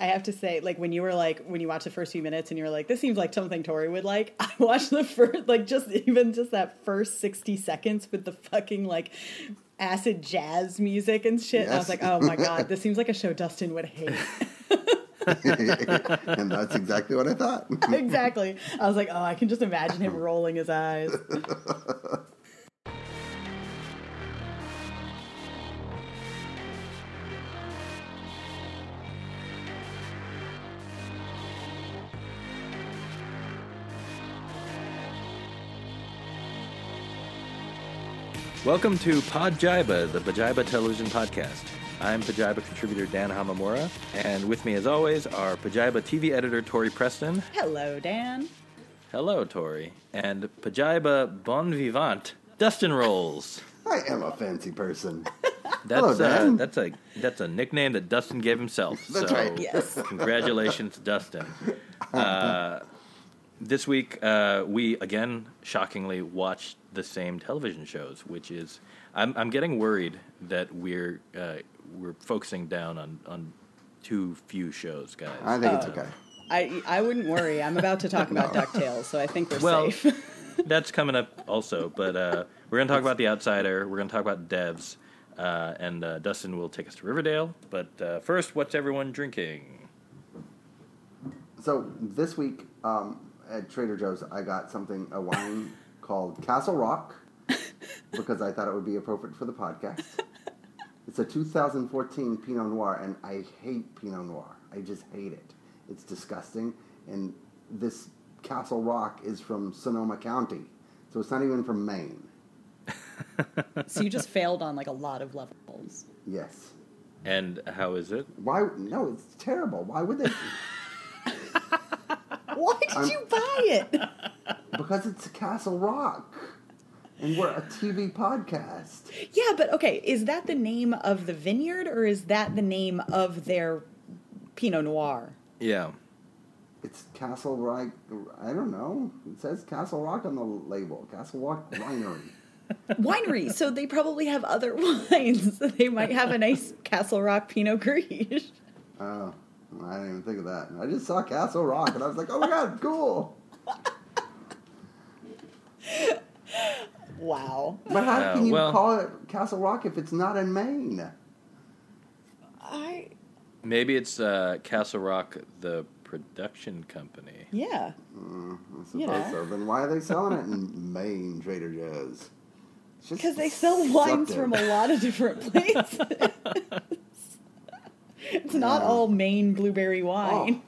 I have to say, like when you were like when you watched the first few minutes and you were like, "This seems like something Tori would like." I watched the first, like just even just that first sixty seconds with the fucking like acid jazz music and shit. And I was like, "Oh my god, this seems like a show Dustin would hate." and that's exactly what I thought. exactly. I was like, "Oh, I can just imagine him rolling his eyes." Welcome to Podjiba, the Pajiba Television Podcast. I'm Pajiba contributor Dan Hamamura, and with me, as always, are Pajiba TV editor Tori Preston. Hello, Dan. Hello, Tori. And Pajiba Bon Vivant, Dustin Rowles. I am a fancy person. That's, Hello, uh, Dan. that's a that's a nickname that Dustin gave himself. That's so right. Yes. Congratulations, Dustin. Uh, this week, uh, we again shockingly watched the same television shows, which is I'm, I'm getting worried that we're uh, we're focusing down on, on too few shows, guys. I think it's okay. I I wouldn't worry. I'm about to talk about Ducktales, so I think we're Well, safe. That's coming up also, but uh, we're going to talk about The Outsider. We're going to talk about Devs, uh, and uh, Dustin will take us to Riverdale. But uh, first, what's everyone drinking? So this week um, at Trader Joe's, I got something a wine called Castle Rock because I thought it would be appropriate for the podcast. It's a 2014 Pinot Noir, and I hate Pinot Noir. I just hate it. It's disgusting. And this Castle Rock is from Sonoma County, so it's not even from Maine. so you just failed on like a lot of levels. Yes. And how is it? Why? No, it's terrible. Why would they? Why did I'm- you buy it? because it's Castle Rock, and we're a TV podcast. Yeah, but okay, is that the name of the vineyard or is that the name of their Pinot Noir? Yeah. It's Castle Rock. I don't know. It says Castle Rock on the label. Castle Rock Winery. Winery, so they probably have other wines. they might have a nice Castle Rock Pinot Gris. Oh, I didn't even think of that. I just saw Castle Rock, and I was like, "Oh my god, cool!" Wow. But how Yeah, can you well- call it Castle Rock if it's not in Maine? I Maybe it's uh, Castle Rock, the production company. yeah. I suppose You know. so. Then why are they selling it in Maine Trader Joe's? Because they sell wines from a lot of different places. It's not all Maine blueberry wine.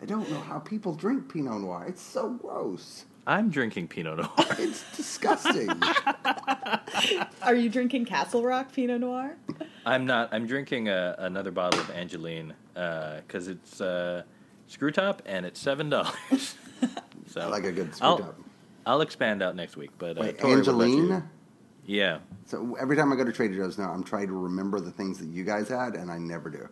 I don't know how people drink Pinot Noir. It's so gross. I'm drinking Pinot Noir. It's disgusting. Are you drinking Castle Rock Pinot Noir? I'm not. I'm drinking uh, another bottle of Angeline because it's uh, screw top and it's seven dollars. so I like a good screw I'll, top. I'll expand out next week. But uh, Wait, Tori, what about you? Angeline? Yeah. So every time I go to Trader Joe's now, I'm trying to remember the things that you guys had, and I never do.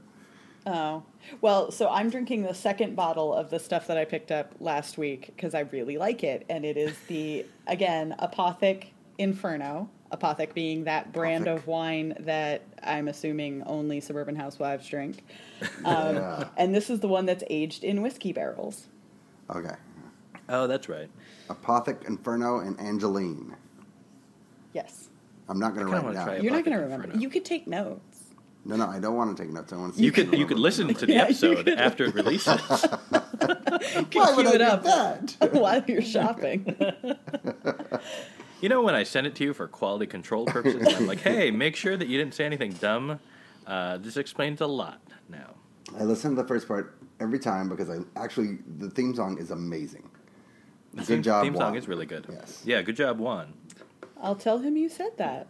Oh. Well, so I'm drinking the second bottle of the stuff that I picked up last week because I really like it. And it is the, again, Apothic Inferno. Apothic being that brand Apothic. of wine that I'm assuming only suburban housewives drink. Um, Yeah. And this is the one that's aged in whiskey barrels. Okay. Oh, that's right. Apothic, Inferno, and Angeline. Yes. I'm not going to write it down. You're not going to remember. Inferno. You could take notes. No, no, I don't want to take notes. I want to see. You could can you could listen to the Yeah, you episode could. after it releases. You Why would cue I it do up that? while you're shopping. you know when I send it to you for quality control purposes, I'm like, hey, make sure that you didn't say anything dumb. Uh, this explains a lot now. I listen to the first part every time because I actually the theme song is amazing. The Good theme, job, theme song Juan. is really good. Yes. Yeah, good job, Juan. I'll tell him you said that.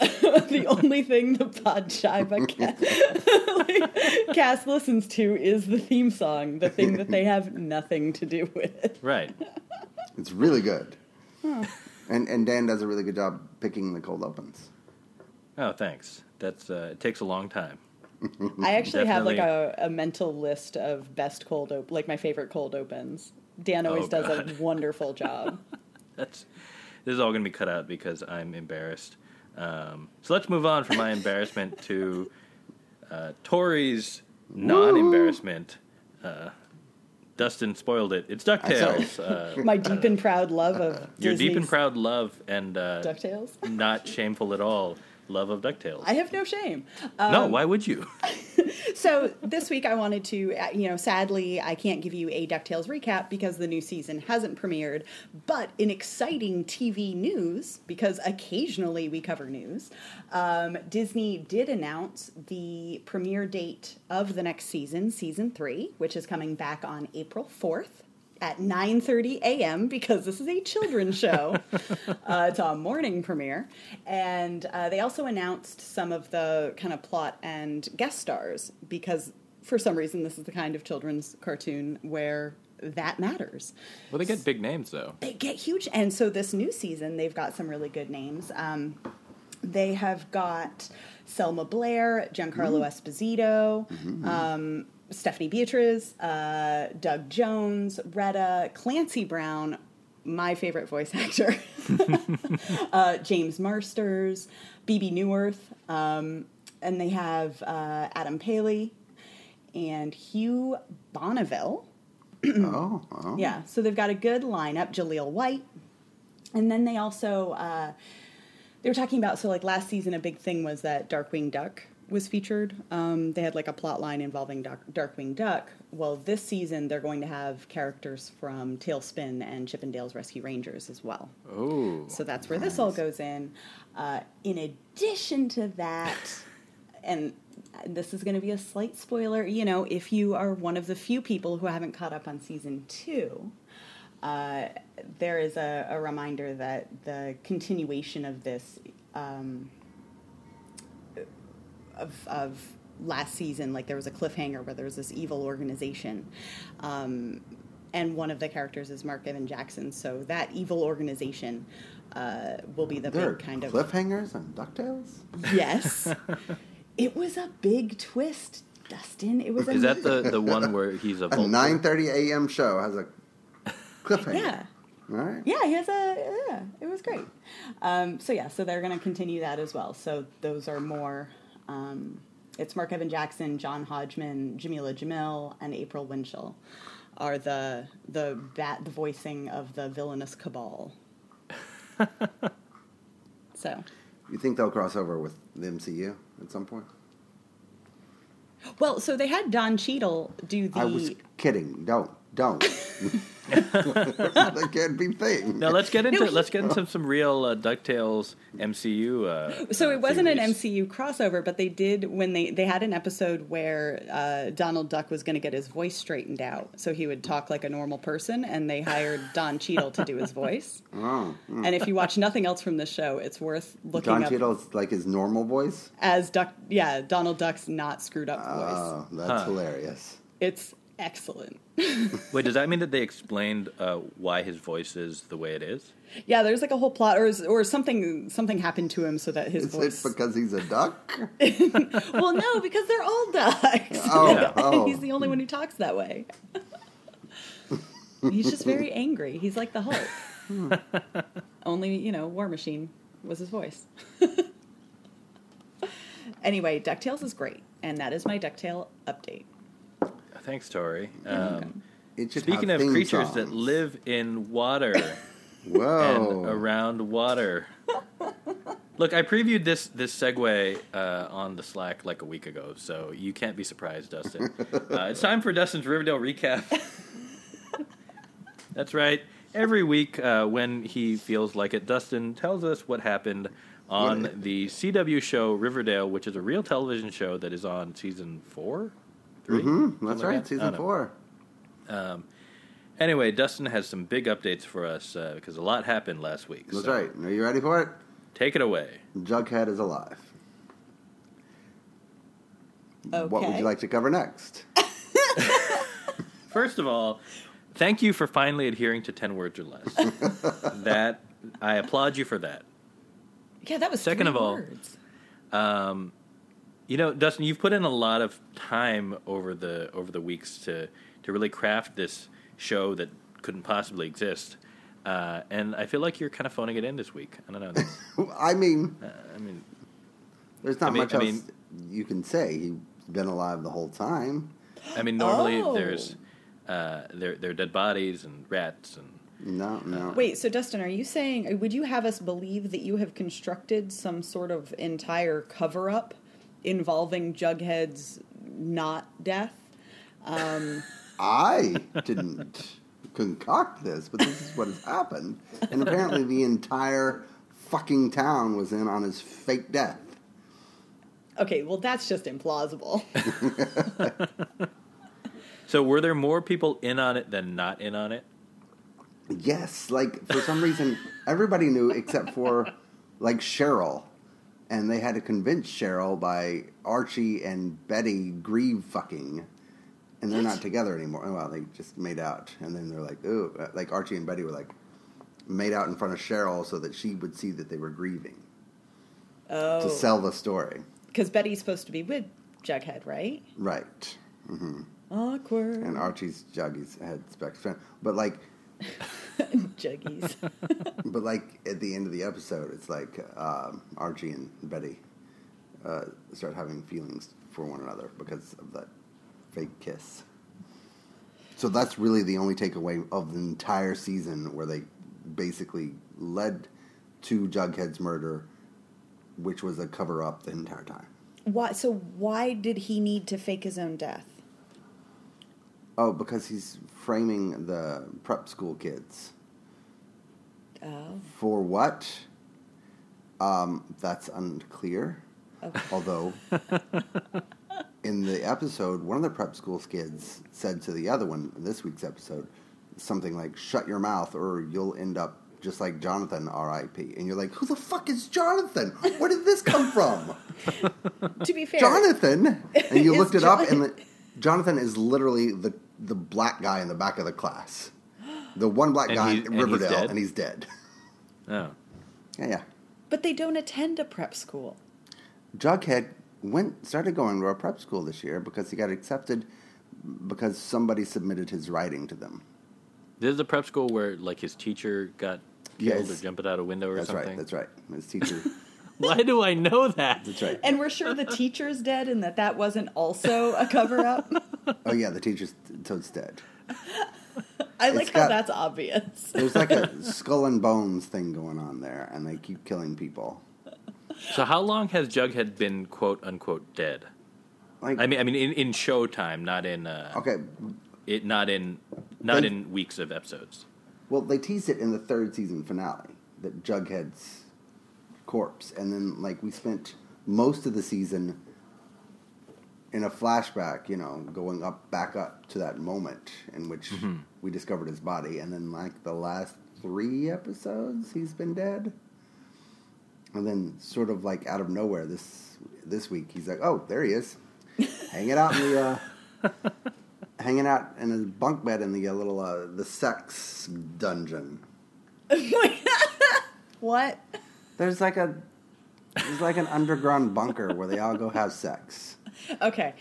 the only thing the Podjiba cast, like, cast listens to is the theme song, the thing that they have nothing to do with. Right. It's really good. And and Dan does a really good job picking the cold opens. Oh, thanks. That's uh, it takes a long time. I actually have like a, a mental list of best cold op- like my favorite cold opens. Dan always Oh, does God. a wonderful job. That's this is all going to be cut out because I'm embarrassed. Um, so let's move on from my embarrassment to uh, Tori's non-embarrassment. Uh, Dustin spoiled it. It's Ducktales. Uh, My deep and proud love of your deep and proud love and uh, Ducktales. not shameful at all love of Ducktales. I have no shame. no, Um, why would you? So this week I wanted to, uh, you know, sadly I can't give you a DuckTales recap because the new season hasn't premiered. But in exciting TV news, because occasionally we cover news, um, Disney did announce the premiere date of the next season, season three, which is coming back on April fourth. At 9:30 a.m. because this is a children's show. uh, it's a morning premiere, and uh, they also announced some of the kind of plot and guest stars because for some reason this is the kind of children's cartoon where that matters. Well, they get big names though. They get huge, and so this new season they've got some really good names. Um, they have got Selma Blair, Giancarlo Esposito, um, Stephanie Beatriz, uh, Doug Jones, Retta, Clancy Brown, my favorite voice actor, uh, James Marsters, Bebe Neuwirth, um, and they have uh, Adam Pally and Hugh Bonneville. oh, oh. Yeah, so they've got a good lineup. Jaleel White, and then they also uh, they were talking about so like last season a big thing was that Darkwing Duck was featured. Um, they had like a plot line involving Dark, Darkwing Duck. Well, this season they're going to have characters from TaleSpin and Chippendales Rescue Rangers as well. Oh, So that's where this all goes in. Uh, in addition to that, and this is going to be a slight spoiler, you know, if you are one of the few people who haven't caught up on season two, uh, there is a, a reminder that the continuation of this, um, of, of last season, like there was a cliffhanger where there was this evil organization. Um, and one of the characters is Mark Evan Jackson, so that evil organization uh, will be the There are big kind of cliffhangers and DuckTales? Yes. it was a big twist, Dustin. It was is that the the one where he's a A vulture? 9.30 a.m. show has a cliffhanger. Yeah. All right. Yeah, he has a yeah, it was great. Um, so yeah, so they're going to continue that as well. So those are more um, it's Mark Evan Jackson, John Hodgman, Jameela Jamil, and April Winchell are the the bat the voicing of the villainous cabal. so You think they'll cross over with the MCU at some point? well, so they had Don Cheadle do the I was kidding. Don't. Don't. that can't be thing. Now let's get into No, he- let's get into some real uh, Ducktales MCU. Uh, So uh, it wasn't an. MCU crossover, but they did when they they had an episode where uh, Donald Duck was going to get his voice straightened out, so he would talk like a normal person, and they hired Don Cheadle to do his voice. Oh, mm. And if you watch nothing else from the show, it's worth looking at. Don up Cheadle's like his normal voice? as Duck. Yeah, Donald Duck's not screwed up voice. Oh, that's Huh. hilarious. It's excellent. Wait, does that mean that they explained uh, why his voice is the way it is? Yeah, there's like a whole plot, or or something something happened to him so that his Is voice. it because he's a duck? well, no, because they're all ducks. Oh, Yeah. oh. He's the only one who talks that way. He's just very angry. He's like the Hulk. only, you know, War Machine was his voice. anyway, DuckTales is great, and that is my DuckTale update. Thanks, Tori. Um, It should speaking of creatures songs. that live in water Whoa. and around water. Look, I previewed this this segue uh, on the Slack like a week ago, so you can't be surprised, Dustin. Uh, it's time for Dustin's Riverdale recap. That's right. Every week, uh, when he feels like it, Dustin tells us what happened on What- the CW show Riverdale, which is a real television show that is on season four, 3 hmm Something that's like right, that? Season four. Um, anyway, Dustin has some big updates for us uh, because a lot happened last week. That's so right. Are you ready for it? Take it away. Jughead is alive. What would you like to cover next? First of all, thank you for finally adhering to 10 words or less. that I applaud you for that. Yeah, that was Second three of all- Um, you know, Dustin, you've put in a lot of time over the over the weeks to to really craft this show that couldn't possibly exist. Uh, and I feel like you're kind of phoning it in this week. I don't know. I mean, uh, I mean, there's not I mean- much I else mean- you can say. He's been alive the whole time. I mean, normally Oh. there's uh, there there are dead bodies and rats and No, no. Wait, so Dustin, are you saying, would you have us believe that you have constructed some sort of entire cover up involving Jughead's not death? Um, I didn't concoct this, but this is what has happened. And apparently, the entire fucking town was in on his fake death. okay, well, that's just implausible. so were there more people in on it than not in on it? Yes, like for some reason, everybody knew except for like Cheryl, and they had to convince Cheryl by Archie and Betty grieve fucking, and they're not together anymore. Well, they just made out, and then they're like, ooh, uh, like Archie and Betty were like made out in front of Cheryl so that she would see that they were grieving Oh. to sell the story. Because Betty's supposed to be with Jughead, right? Right. Mm-hmm. Awkward. And Archie's Juggies had Specs but like, Juggies. but like at the end of the episode, it's like um, Archie and Betty uh, start having feelings for one another because of that fake kiss. So that's really the only takeaway of the entire season, where they basically led to Jughead's murder, which was a cover up the entire time. why? So why did he need to fake his own death? Oh, because he's framing the prep school kids. Oh. For what? Um, that's unclear. Okay. Although, in the episode, one of the prep school kids said to the other one in this week's episode something like, shut your mouth or you'll end up just like Jonathan, R.I.P. And you're like, who the fuck is Jonathan? Where did this come from? To be fair, Jonathan! And you looked it up, and the, Jonathan is literally the, the black guy in the back of the class. The one black And guy he- in and he's Riverdale, and he's dead. Oh, Yeah, yeah. but they don't attend a prep school. Jughead went started going to a prep school this year because he got accepted because somebody submitted his writing to them. this is the prep school where like his teacher got killed Yes. or jumped out a window or That's something. That's right. That's right. His teacher. Why do I know that? that's right. And we're sure the teacher's dead and that that wasn't also a cover up. Oh yeah, the teacher's so dead. I like It's how got- that's obvious. There's like a skull and bones thing going on there, and they keep killing people. So how long has Jughead been quote unquote dead? Like I mean, I mean in, in showtime, not in uh, okay, it, not in not They- in weeks of episodes. well they teased it in the third season finale that Jughead's corpse, and then like we spent most of the season in a flashback, you know, going up back up to that moment in which we discovered his body, and then like the last three episodes, he's been dead, and then sort of like out of nowhere this this week, he's like, oh, there he is, hanging out in the. Uh, Hanging out in his bunk bed in the uh, little uh, the sex dungeon. what? There's like a there's like an underground bunker where they all go have sex. Okay.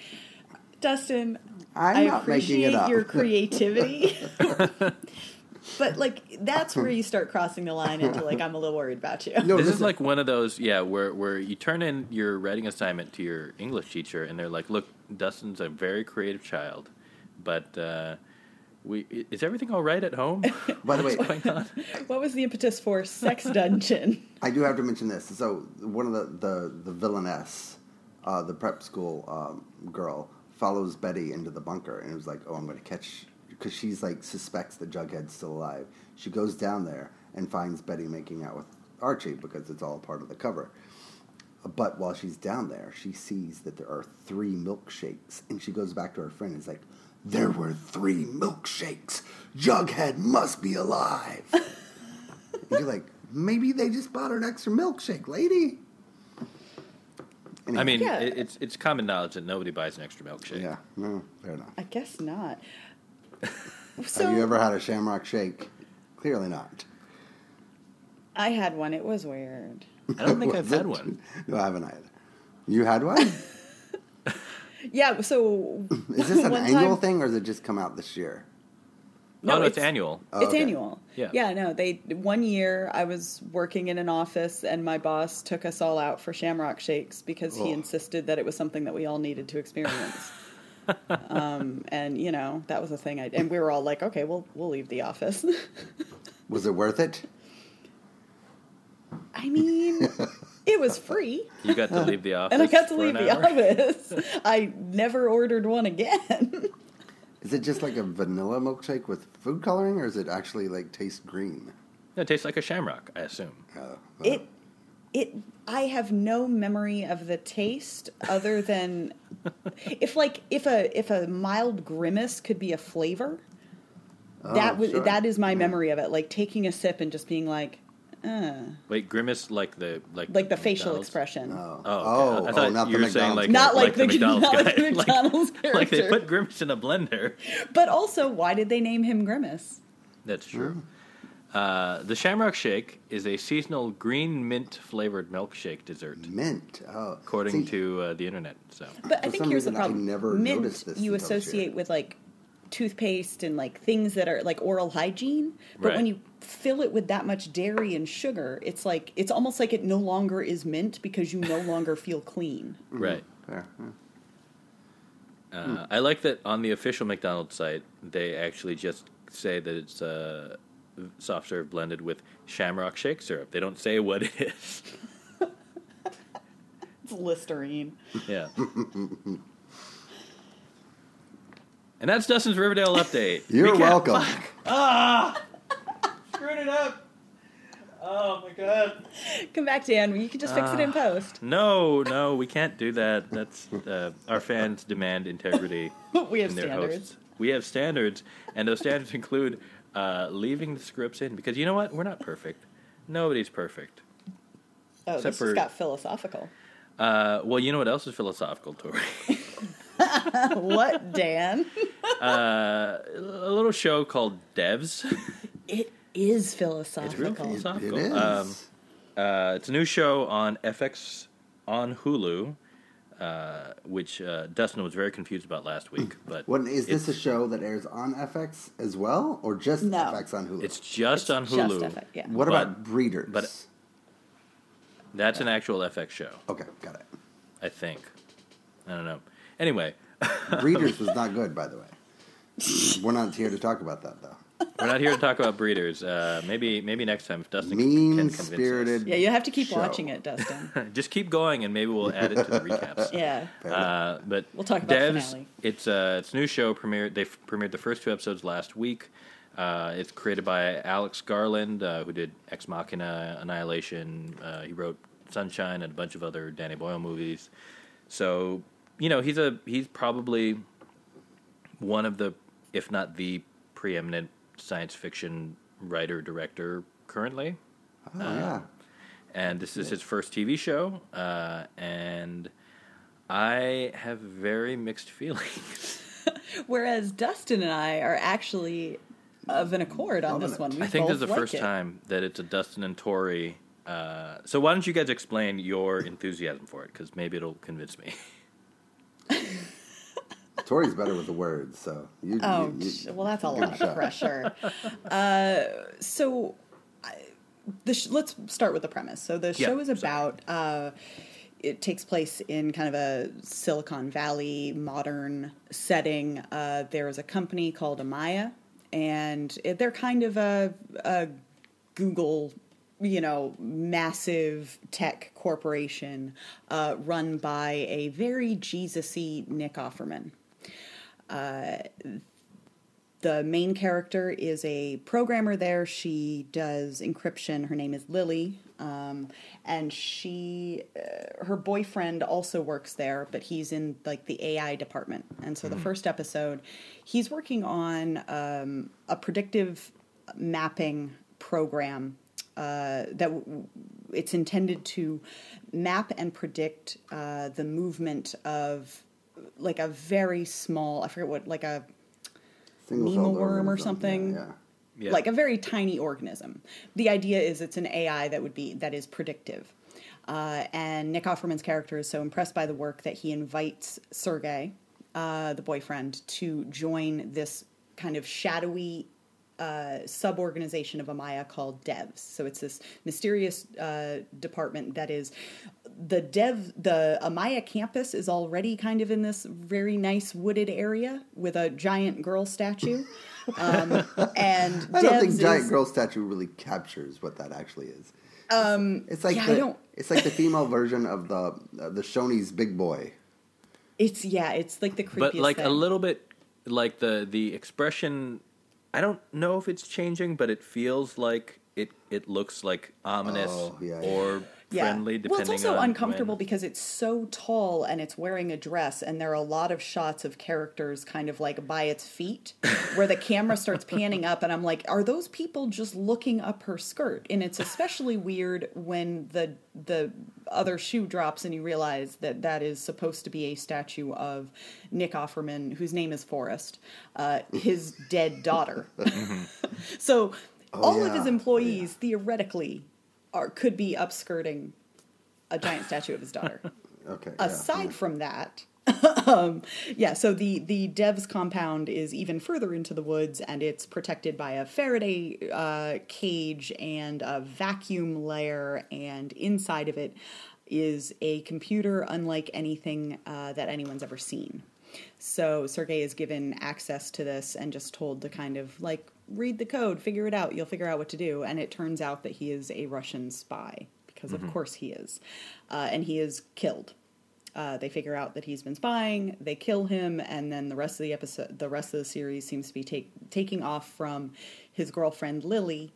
Dustin, I'm I not it appreciate up. your creativity. but like that's where you start crossing the line into like I'm a little worried about you. No, this is like one of those, yeah, where where you turn in your writing assignment to your English teacher, and they're like, "Look, Dustin's a very creative child, but uh, we is everything all right at home? By the way, What's going on?" What was the impetus for Sex Dungeon? I do have to mention this. So one of the the, the villainess, uh, the prep school um, girl, follows Betty into the bunker, and it was like, oh, I'm going to catch because she's like suspects that Jughead's still alive. She goes down there and finds Betty making out with Archie because it's all part of the cover. But while she's down there, she sees that there are three milkshakes, and she goes back to her friend and is like, "There were three milkshakes. Jughead must be alive." and you're like, maybe they just bought an extra milkshake, lady. Anyway, I mean, Yeah. it, it's it's common knowledge that nobody buys an extra milkshake. yeah, no, fair enough. I guess not. So Have you ever had a Shamrock Shake? Clearly not. I had one. It was weird. I don't think I've had one. No, I haven't either. You had one? Yeah. So Is this an annual time- thing, or does it just come out this year? No, oh no, it's, it's- annual. Oh, it's okay. annual. Yeah. Yeah, no, they one year I was working in an office and my boss took us all out for Shamrock Shakes because he Oh. insisted that it was something that we all needed to experience. um, and you know, that was a thing I and we were all like, okay, we'll we'll leave the office. Was it worth it? I mean, it was free. You got to leave the office, And I got to for leave the hour? office. I never ordered one again. Is it just like a vanilla milkshake with food coloring, or is it actually like taste green? It tastes like a shamrock, I assume. Uh, it it I have no memory of the taste other than if like if a if a mild grimace could be a flavor that Oh, was sure. that is my memory of it like taking a sip and just being like uh Wait, grimace like the like like the facial McDonald's? expression oh, Oh, oh, okay. I thought not you the were saying like Not like the, the- McDonald's not guy, like the McDonald's like, like they put grimace in a blender. but also why did they name him grimace That's true. Uh, the Shamrock Shake is a seasonal green mint flavored milkshake dessert, mint. Oh, according See, to uh, the internet. So but I think here's the reason, I problem never mint noticed this you until this associate with like toothpaste and like things that are like oral hygiene but Right. when you fill it with that much dairy and sugar it's like it's almost like it no longer is mint because you no longer feel clean right. Yeah. Uh, I like that on the official McDonald's site, they actually just say that it's uh, soft serve blended with Shamrock Shake syrup. They don't say what it is. it's listerine Yeah. and that's Dustin's Riverdale update. You're Recap. welcome. Screwed it up. Oh my god. come back dan you can just fix it in post No, no, we can't do that. That's uh, our fans demand integrity we have in their standards hosts. We have standards, and those standards include uh, leaving the scripts in because you know what? We're not perfect. Nobody's perfect. oh Except this for- just got philosophical Uh, well, you know what else is philosophical, Tori? what dan uh, a little show called Devs. it is philosophical. It's real philosophical philosophical. It is. Um, uh, it's a new show on FX on Hulu, uh, which uh, Dustin was very confused about last week. But What is this a show that airs on FX as well, or just No. FX on Hulu? It's just It's on just Hulu. FX, yeah. what but about Breeders? but- That's an actual FX show, okay, got it. I think. I don't know. Anyway, Breeders was not good, by the way. We're not here to talk about that, though. We're not here to talk about breeders. Uh, maybe maybe next time if Dustin can Mean convince spirited. yeah you have to keep Show. watching it dustin. Just keep going, and maybe we'll add it to the recaps. yeah Uh, but We'll talk about Devs, finale. It's uh, it's a new show premiered. They f- premiered the first two episodes last week. Uh, it's created by Alex Garland, uh, who did Ex Machina, Annihilation. Uh, he wrote Sunshine and a bunch of other Danny Boyle movies. So you know he's a he's probably one of the, if not the preeminent science fiction writer director currently Oh, yeah. and this is his first TV show, uh, and I have very mixed feelings. Whereas Dustin and I are actually of an accord on this one. We I think this is the like first it. time that it's a Dustin and Tori. Uh, so why don't you guys explain your enthusiasm for it? Because maybe it'll convince me. Tori's better with the words, so you. Oh, you, you- well, that's a lot a shot. of pressure. uh, so, I, the sh- let's start with the premise. So, the Yeah, show is about. Uh, it takes place in kind of a Silicon Valley modern setting. Uh, there is a company called Amaya, and it, they're kind of a, a Google, you know, massive tech corporation uh, run by a very Jesus-y Nick Offerman the main character is a programmer there. She does encryption. Her name is Lily. Um, and she, uh, her boyfriend also works there, but he's in like the AI department. And so the first episode, he's working on um, a predictive mapping program uh, that w- it's intended to map and predict uh, the movement of like a very small, I forget what, like a Single-celled Nemo worm or something. Yeah, Yeah. like a very tiny organism. The idea is it's an AI that would be that is predictive. Uh, and Nick Offerman's character is so impressed by the work that he invites Sergey, uh, the boyfriend, to join this kind of shadowy uh, sub-organization of Amaya called Devs. So it's this mysterious uh, department that is the Dev. The Amaya campus is already kind of in this very nice wooded area with a giant girl statue. Um, and I don't think giant is- girl statue really captures what that actually is. Um, it's like yeah, I the, don't- it's like the female version of the uh, the Shoney's Big Boy. It's yeah, it's like the creepiest. but like thing. a little bit like the the expression i don't know if it's changing but it feels like it it looks like ominous Oh, yeah, yeah. Or friendly depending well, it's also uncomfortable when. because it's so tall and it's wearing a dress, and there are a lot of shots of characters kind of like by its feet, where the camera starts panning up, and I'm like, are those people just looking up her skirt? And it's especially weird when the the other shoe drops and you realize that that is supposed to be a statue of Nick Offerman, whose name is Forest, uh, his dead daughter. so all of his employees theoretically are could be upskirting a giant statue of his daughter. Okay. yeah, Aside yeah. from that, um, yeah. So the the Devs compound is even further into the woods, and it's protected by a Faraday uh, cage and a vacuum layer, and inside of it is a computer unlike anything uh, that anyone's ever seen. So Sergey is given access to this and just told to kind of like read the code, figure it out. You'll figure out what to do. And it turns out that he is a Russian spy because, of course, he is, uh, and he is killed. Uh, they figure out that he's been spying. They kill him, and then the rest of the episode, the rest of the series seems to be take, taking off from his girlfriend Lily,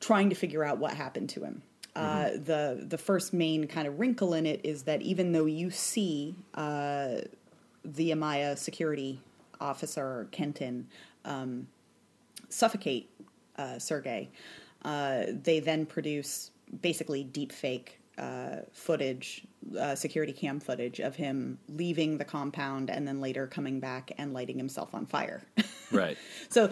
trying to figure out what happened to him. Uh, the the first main kind of wrinkle in it is that even though you see uh, the Amaya security officer Kenton um, suffocate uh, Sergey, uh, they then produce basically deep fake uh, footage, uh, security cam footage of him leaving the compound and then later coming back and lighting himself on fire. right so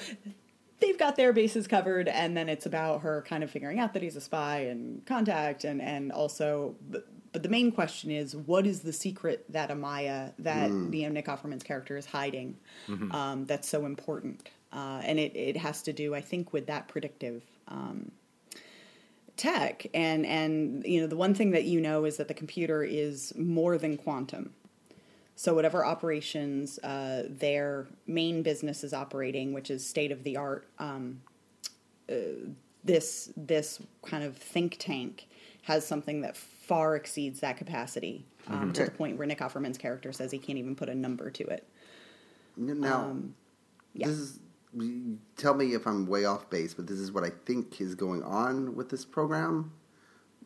they've got their bases covered, and then it's about her kind of figuring out that he's a spy and contact, and and also. But, but the main question is, what is the secret that Amaya, that you know Nick Offerman's character is hiding, um, that's so important? Uh, and it, it has to do, I think, with that predictive um, tech. And and you know the one thing that you know is that the computer is more than quantum. So whatever operations uh, their main business is operating, which is state of the art, um, uh, this this kind of think tank has something that far exceeds that capacity um, to the point where Nick Offerman's character says he can't even put a number to it. Now, Um, yeah. this is. Tell me if I'm way off base, but this is what I think is going on with this program.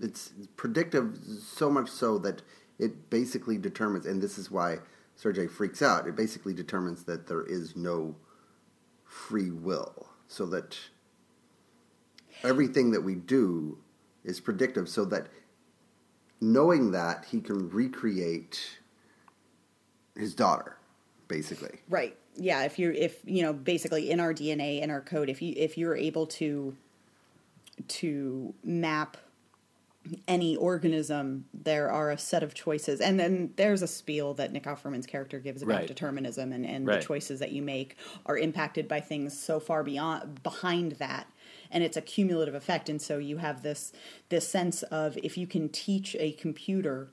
It's predictive so much so that it basically determines, and this is why Sergey freaks out. It basically determines that there is no free will, so that everything that we do is predictive, so that knowing that he can recreate his daughter, basically. Right. Yeah. If you're, if you know, basically in our DNA, in our code, if you if you're able to to map any organism, there are a set of choices, and then there's a spiel that Nick Offerman's character gives about Right. determinism, and and Right. the choices that you make are impacted by things so far beyond behind that. And it's a cumulative effect, and so you have this this sense of if you can teach a computer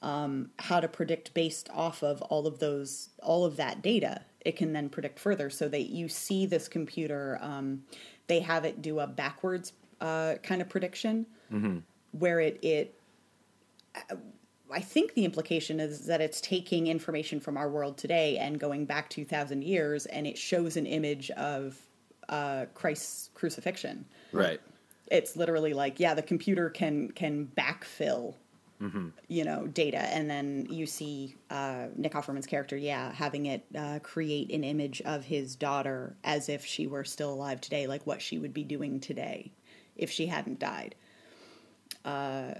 um, how to predict based off of all of those all of that data it can then predict further. So that you see this computer um, they have it do a backwards uh, kind of prediction where it it I think the implication is that it's taking information from our world today and going back 2,000 years, and it shows an image of uh, Christ's crucifixion. right. It's literally like, yeah, the computer can can backfill, you know, data, and then you see uh, Nick Offerman's character, yeah, having it uh, create an image of his daughter as if she were still alive today, like what she would be doing today if she hadn't died. Uh,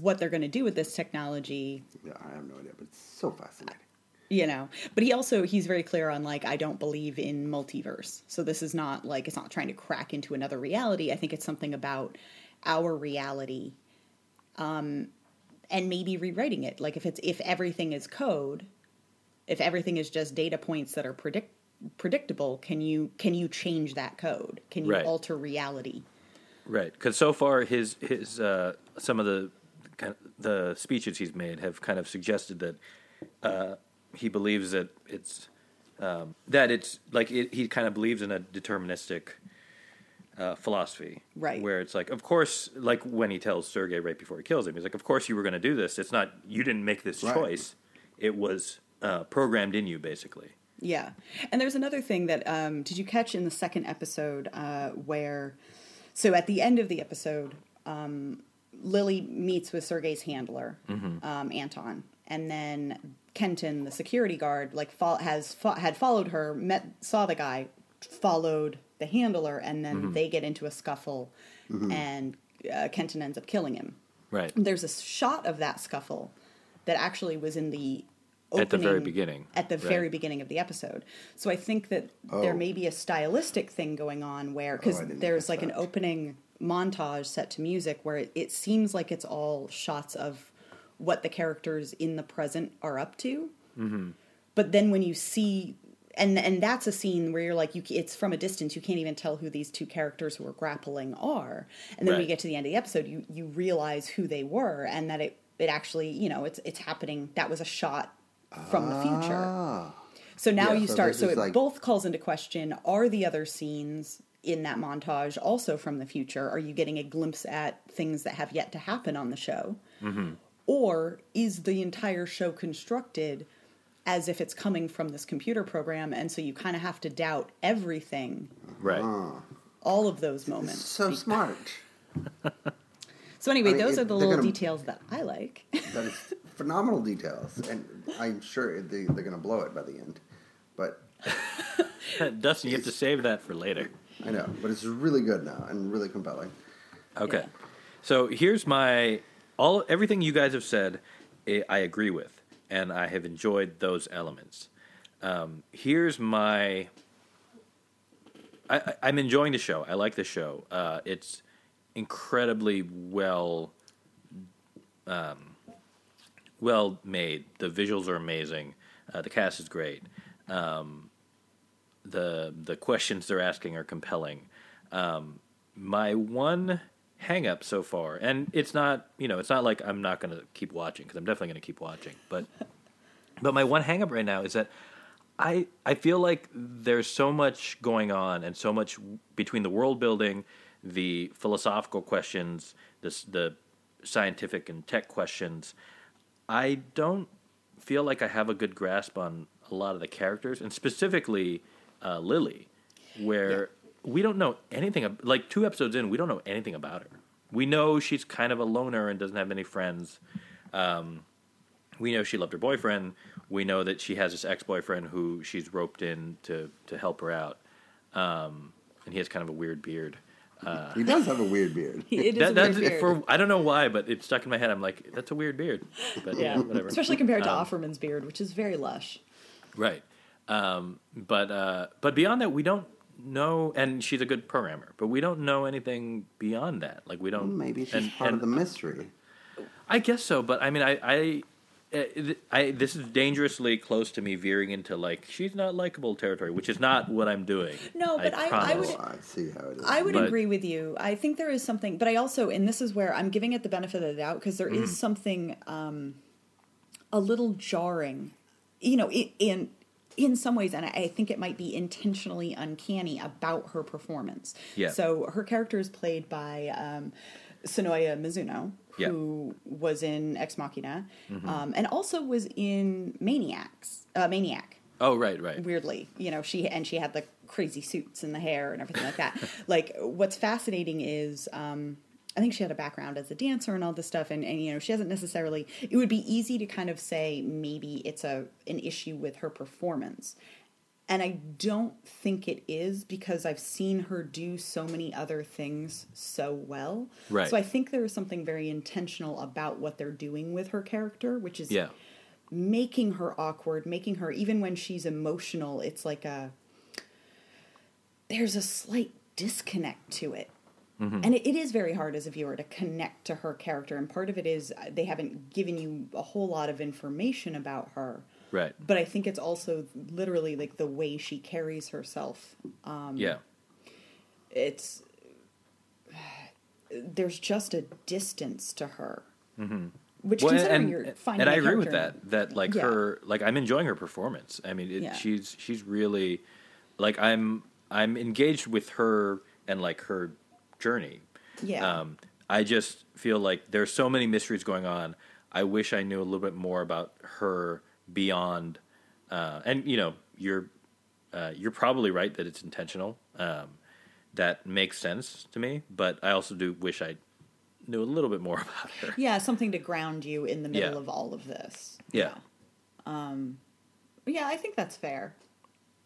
what they're going to do with this technology Yeah, I have no idea, but it's so fascinating. you know but he also he's very clear on like i don't believe in multiverse so this is not like it's not trying to crack into another reality i think it's something about our reality um and maybe rewriting it like if it's if everything is code if everything is just data points that are predict predictable, can you can you change that code? Can you Right. alter reality? Right, because so far his his uh, some of the kind of, the speeches he's made have kind of suggested that uh, he believes that it's um, that it's like it, he kind of believes in a deterministic uh, philosophy, Right. Where it's like, of course, like when he tells Sergey right before he kills him, he's like, "Of course you were going to do this. It's not you didn't make this Right. choice. It was uh, programmed in you, basically." Yeah, and there's another thing that um, did you catch in the second episode uh, where, so at the end of the episode, um, Lily meets with Sergey's handler, um, Anton, and then Kenton, the security guard, like fo- has fo- had followed her, met saw the guy, followed the handler, and then they get into a scuffle, and uh, Kenton ends up killing him. Right. There's a shot of that scuffle that actually was in the At the very beginning. At the Right. very beginning of the episode. So I think that there Oh. may be a stylistic thing going on where because didn't there's like an opening montage set to music where it, it seems like it's all shots of what the characters in the present are up to. Mm-hmm. But then when you see and and that's a scene where you're like you it's from a distance. You can't even tell who these two characters who are grappling are. And then when you get to the end of the episode you you realize who they were and that it it actually you know it's it's happening. That was a shot from the future. Ah. so now Yeah, you so start so it like- both calls into question are the other scenes in that montage also from the future? Are you getting a glimpse at things that have yet to happen on the show? Mm-hmm. or is the entire show constructed as if it's coming from this computer program and so you kind of have to doubt everything Right. all of those moments So smart. so anyway I mean, those it- are the little gonna- details that i like That is phenomenal details, and I'm sure they, they're going to blow it by the end. But Dustin, you have to save that for later. I know, but it's really good now and really compelling. Okay. Yeah. So here's my all everything you guys have said. I, I agree with, and I have enjoyed those elements. Um, here's my. I, I'm enjoying the show. I like the show. Uh, it's incredibly well, um, well made. The visuals are amazing. Uh, the cast is great. Um, the the questions they're asking are compelling. Um, my one hang up so far, and it's not you know it's not like I'm not going to keep watching because I'm definitely going to keep watching, but but my one hang up right now is that I I feel like there's so much going on and so much between the world building, the philosophical questions, this the scientific and tech questions. I don't feel like I have a good grasp on a lot of the characters, and specifically uh, Lily, where we don't know anything. ab- Like two episodes in, we don't know anything about her. We know she's kind of a loner and doesn't have many friends. Um, we know she loved her boyfriend. We know that she has this ex-boyfriend who she's roped in to to help her out, um, and he has kind of a weird beard. He does have a weird beard. it is That, a that's weird beard. for I don't know why, but it stuck in my head. I'm like, that's a weird beard, but yeah, yeah whatever. especially compared to Um, offerman's beard which is very lush Right. Um, but uh, but beyond that, we don't know. And she's a good programmer, but we don't know anything beyond that. Like we don't. Maybe she's and- part and of the mystery. I guess so, but I mean, I. I uh, I, this is dangerously close to me veering into like she's not likable territory, which is not what I'm doing. No, but I- I promise. would- Oh, I see how it is. I would But- agree with you. I think there is something, but I also, and this is where I'm giving it the benefit of the doubt because there is Mm-hmm. something um, a little jarring, you know, i- in in some ways, and I think it might be intentionally uncanny about her performance. Yeah. So her character is played by um, Sonoya Mizuno, Yeah. who was in Ex Machina, Mm-hmm. um, and also was in Maniacs, uh, Maniac Oh right, right. weirdly you know she and she had the crazy suits and the hair and everything like that like what's fascinating is um i think she had a background as a dancer and all this stuff and, and you know she hasn't necessarily it would be easy to kind of say maybe it's a an issue with her performance and i don't think it is because i've seen her do so many other things so well Right. so i think there is something very intentional about what they're doing with her character which is Yeah. making her awkward, making her even when she's emotional, it's like a there's a slight disconnect to it. And it, it is very hard as a viewer to connect to her character, and part of it is uh, they haven't given you a whole lot of information about her. Right. But I think it's also literally like the way she carries herself. Um, yeah. It's there's just a distance to her, mm-hmm. which Well, considering and, you're finding and I agree with that. That like Yeah. her, like I'm enjoying her performance. I mean, it, Yeah. she's she's really like I'm I'm engaged with her and like her journey. Yeah. Um, I just feel like there's so many mysteries going on. I wish I knew a little bit more about her beyond. Uh, and you know, you're uh, you're probably right that it's intentional. Um, that makes sense to me, but I also do wish I knew a little bit more about her. Yeah, something to ground you in the middle Yeah. of all of this. Yeah. Yeah, I think that's fair.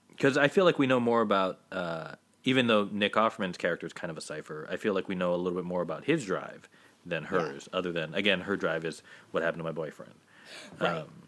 Because I feel like we know more about, uh, even though Nick Offerman's character is kind of a cipher, I feel like we know a little bit more about his drive than hers, other than, again, her drive is what happened to my boyfriend. Right. Um,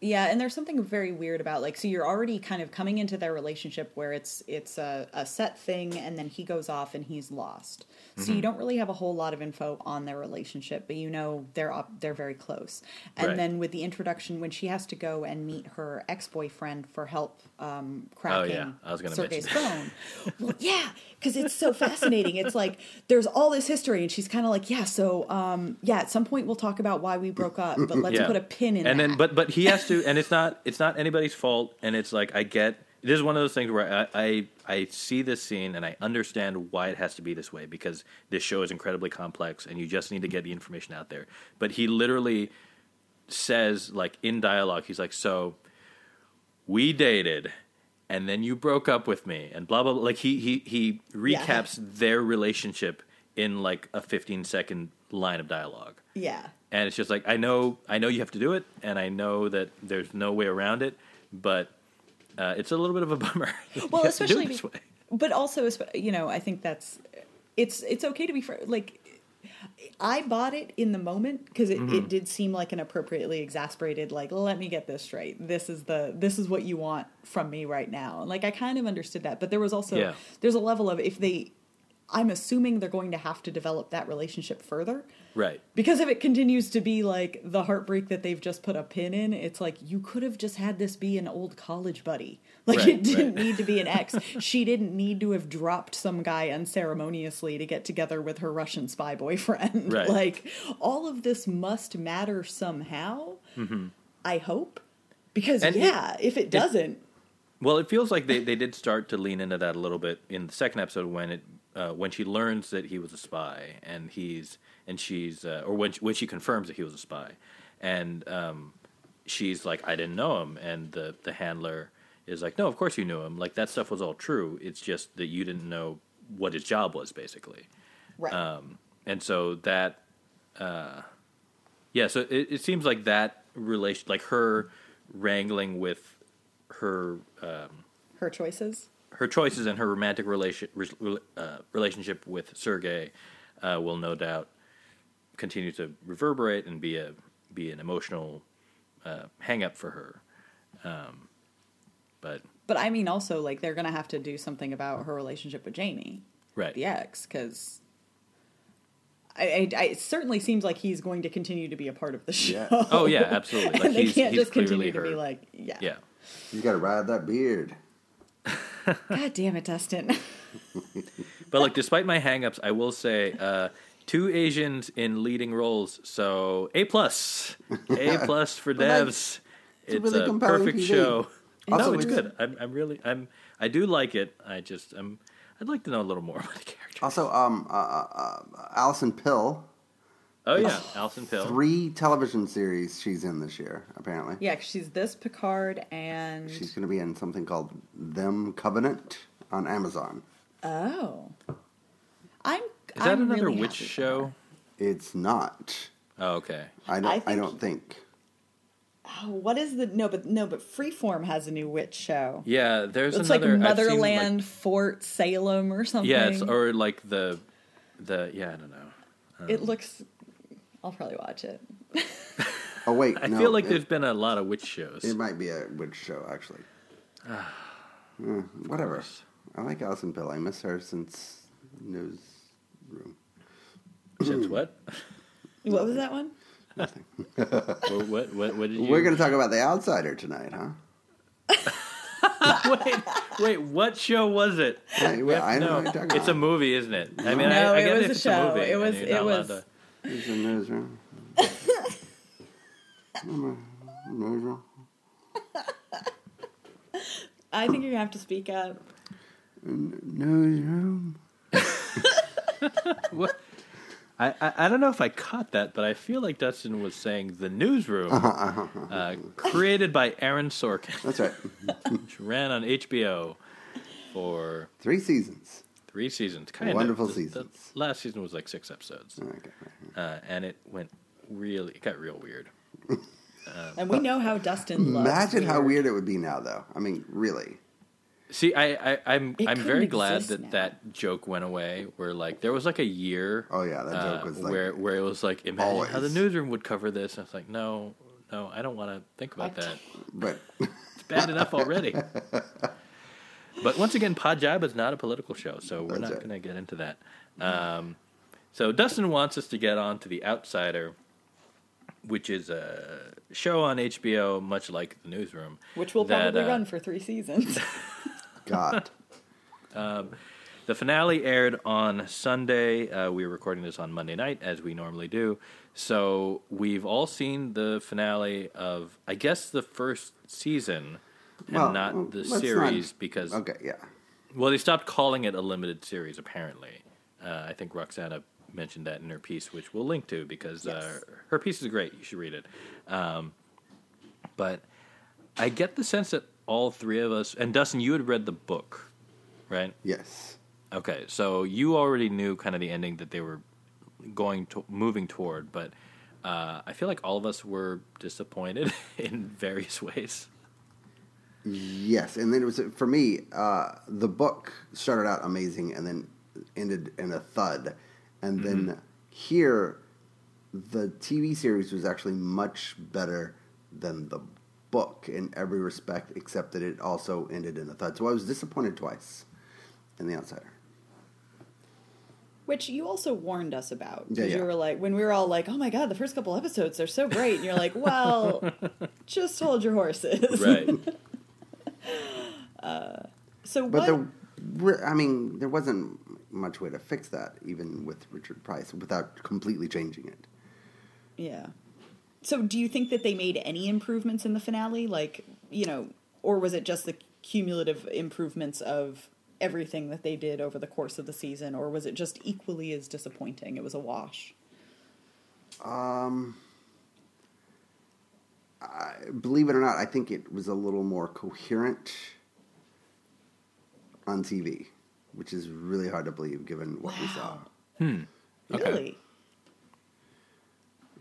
Yeah, and there's something very weird about like so you're already kind of coming into their relationship where it's it's a, a set thing and then he goes off and he's lost. So Mm-hmm. you don't really have a whole lot of info on their relationship, but you know they're up they're very close. And Right. then with the introduction when she has to go and meet her ex-boyfriend for help um cracking Oh, yeah. I was gonna Sergei's phone. well, yeah, cuz it's so fascinating. It's like there's all this history and she's kind of like, "Yeah, so um yeah, at some point we'll talk about why we broke up, but let's yeah. put a pin in and that." then, but but he has to, and it's not it's not anybody's fault, and it's like I get. This is one of those things where I, I I see this scene and I understand why it has to be this way because this show is incredibly complex and you just need to get the information out there. But he literally says like in dialogue, he's like, "So we dated." And then you broke up with me, and blah blah blah. Like he he he Yeah. recaps their relationship in like a fifteen second line of dialogue yeah. And it's just like I know I know you have to do it, and I know that there's no way around it, but uh, it's a little bit of a bummer. well have to do especially this way. but also you know i think that's it's it's okay to be fr- like i bought it in the moment because it, Mm-hmm. it did seem like an appropriately exasperated like let me get this straight this is the this is what you want from me right now and like i kind of understood that but there was also Yeah. there's a level of if they i'm assuming they're going to have to develop that relationship further Right. because if it continues to be like the heartbreak that they've just put a pin in, it's like you could have just had this be an old college buddy. Like Right, it didn't right. need to be an ex. she didn't need to have dropped some guy unceremoniously to get together with her Russian spy boyfriend. Right. Like all of this must matter somehow. I hope. Because Mm-hmm. And it- yeah, if it doesn't, Well, it feels like they, they did start to lean into that a little bit in the second episode when it uh, when she learns that he was a spy and he's and she's uh, or when she, when she confirms that he was a spy, and um, she's like, I didn't know him, and the the handler is like, No, of course you knew him. Like that stuff was all true. It's just that you didn't know what his job was, basically. right. Um, and so that, uh, yeah, so it, it seems like that relation, like her wrangling with her um, her choices. her choices and her romantic relation uh, relationship with Sergei uh, will no doubt continue to reverberate and be a be an emotional uh, hang up for her. Um, but But I mean also like they're gonna have to do something about her relationship with Jamie. right, the ex because I, I, it certainly seems like he's going to continue to be a part of the show. Yeah. Oh, yeah, absolutely. Like, and they he's- can't he's just continue clearly to be her- like, yeah. yeah. You got to ride that beard. God damn it, Dustin. But like, despite my hangups, I will say uh, two Asians in leading roles. So A plus, A plus for Well, that's- devs. it's a It's really a perfect TV. show. Also, no, it's it's- good. I'm, I'm really, I'm, I do like it. I just, I'm, I'd like to know a little more about the character. Also, um, uh, uh, uh, Alison Pill, Oh yeah, Alison Pill. three television series she's in this year, apparently. Yeah, she's this Picard and She's going to be in something called Them Covenant on Amazon. oh, I'm. Is that I'm another really witch happy for show? It's not. Oh, okay. I don't. I I, think- don't think. Oh, what is the no? But no, but Freeform has a new witch show. Yeah, there's It's another. like I've seen, like- Motherland Fort Salem or something. yeah, it's, or like the, the yeah, I don't know. it looks. I'll probably watch it. Oh wait, I no, feel like it, there's been a lot of witch shows. it might be a witch show actually. Eh, whatever. I like Alison Pill. I miss her since Newsroom. Since what? What was that one? Nothing. Or what, what, what did you? We're going to talk about The Outsider tonight, huh? wait, wait. What show was it? Yeah, well, I know no, what it's a movie, isn't it? I mean, No, I, I it was a it's show. movie. It was- it was- to- It's a newsroom. newsroom. I think you're gonna have to speak up. Newsroom. What? I, I, I don't know if I caught that, but I feel like Dustin was saying the newsroom, uh, created by Aaron Sorkin, That's right. which ran on HBO for Three seasons. three seasons. Kind Wonderful of. wonderful seasons. The last season was like six episodes, Okay. right. uh, and it went really. It got real weird. And we know how Dustin loves. Imagine how weird it would be now, though. I mean, really. See, I, I I'm It I'm very glad that now. that joke went away. Where like there was like a year. Oh, yeah, that joke uh, was, like, where where it was like imagine how the newsroom would cover this. And I was like, no, no, I don't want to think about I- that. But It's bad enough already. but once again, Podjiba is not a political show, so we're That's not going to get into that. Um, so Dustin wants us to get on to The Outsider, which is a show on HBO, much like The Newsroom. which will that, probably uh, run for three seasons. God. The finale aired on Sunday. Uh, we were recording this on Monday night, as we normally do. So we've all seen the finale of, I guess, the first season, and Well, not the let's not- series because Okay, yeah. well, they stopped calling it a limited series. Apparently, uh, I think Roxana mentioned that in her piece, which we'll link to because uh, her piece is great. You should read it. Um, but I get the sense that all three of us, and Dustin, you had read the book, right? Yes. Okay, so you already knew kind of the ending that they were going to moving toward, but uh, I feel like all of us were disappointed in various ways. Yes, and then it was for me. Uh, the book started out amazing, and then ended in a thud, and then here, the TV series was actually much better than the book in every respect, except that it also ended in a thud. So I was disappointed twice in The Outsider. Which you also warned us about. Yeah, Because yeah. you were like, when we were all like, oh my god, the first couple episodes, they're so great. And you're like, well, just hold your horses. Right. Uh, so But what? there, I mean, there wasn't much way to fix that, even with Richard Price, without completely changing it. Yeah. So do you think that they made any improvements in the finale? Like, you know, or was it just the cumulative improvements of everything that they did over the course of the season, or was it just equally as disappointing? It was a wash. Um, I, believe it or not, I think it was a little more coherent on TV, which is really hard to believe given what we saw. Wow. Okay. Really?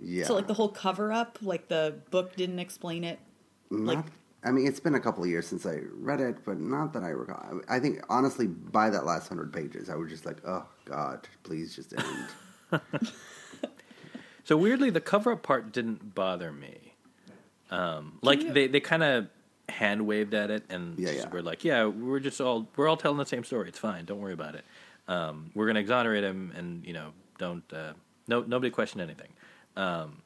Yeah. So like the whole cover up, like the book didn't explain it. Not, like- I mean, it's been a couple of years since I read it, but not that I recall. I think honestly, by that last hundred pages, I was just like, "Oh God, please just end." So weirdly, the cover up part didn't bother me. Um, like you- they, they kind of hand waved at it, and Yeah, yeah. we're like, yeah, we're just all we're all telling the same story. It's fine. Don't worry about it. Um, we're gonna exonerate him, and you know, don't uh, no nobody question anything. Um,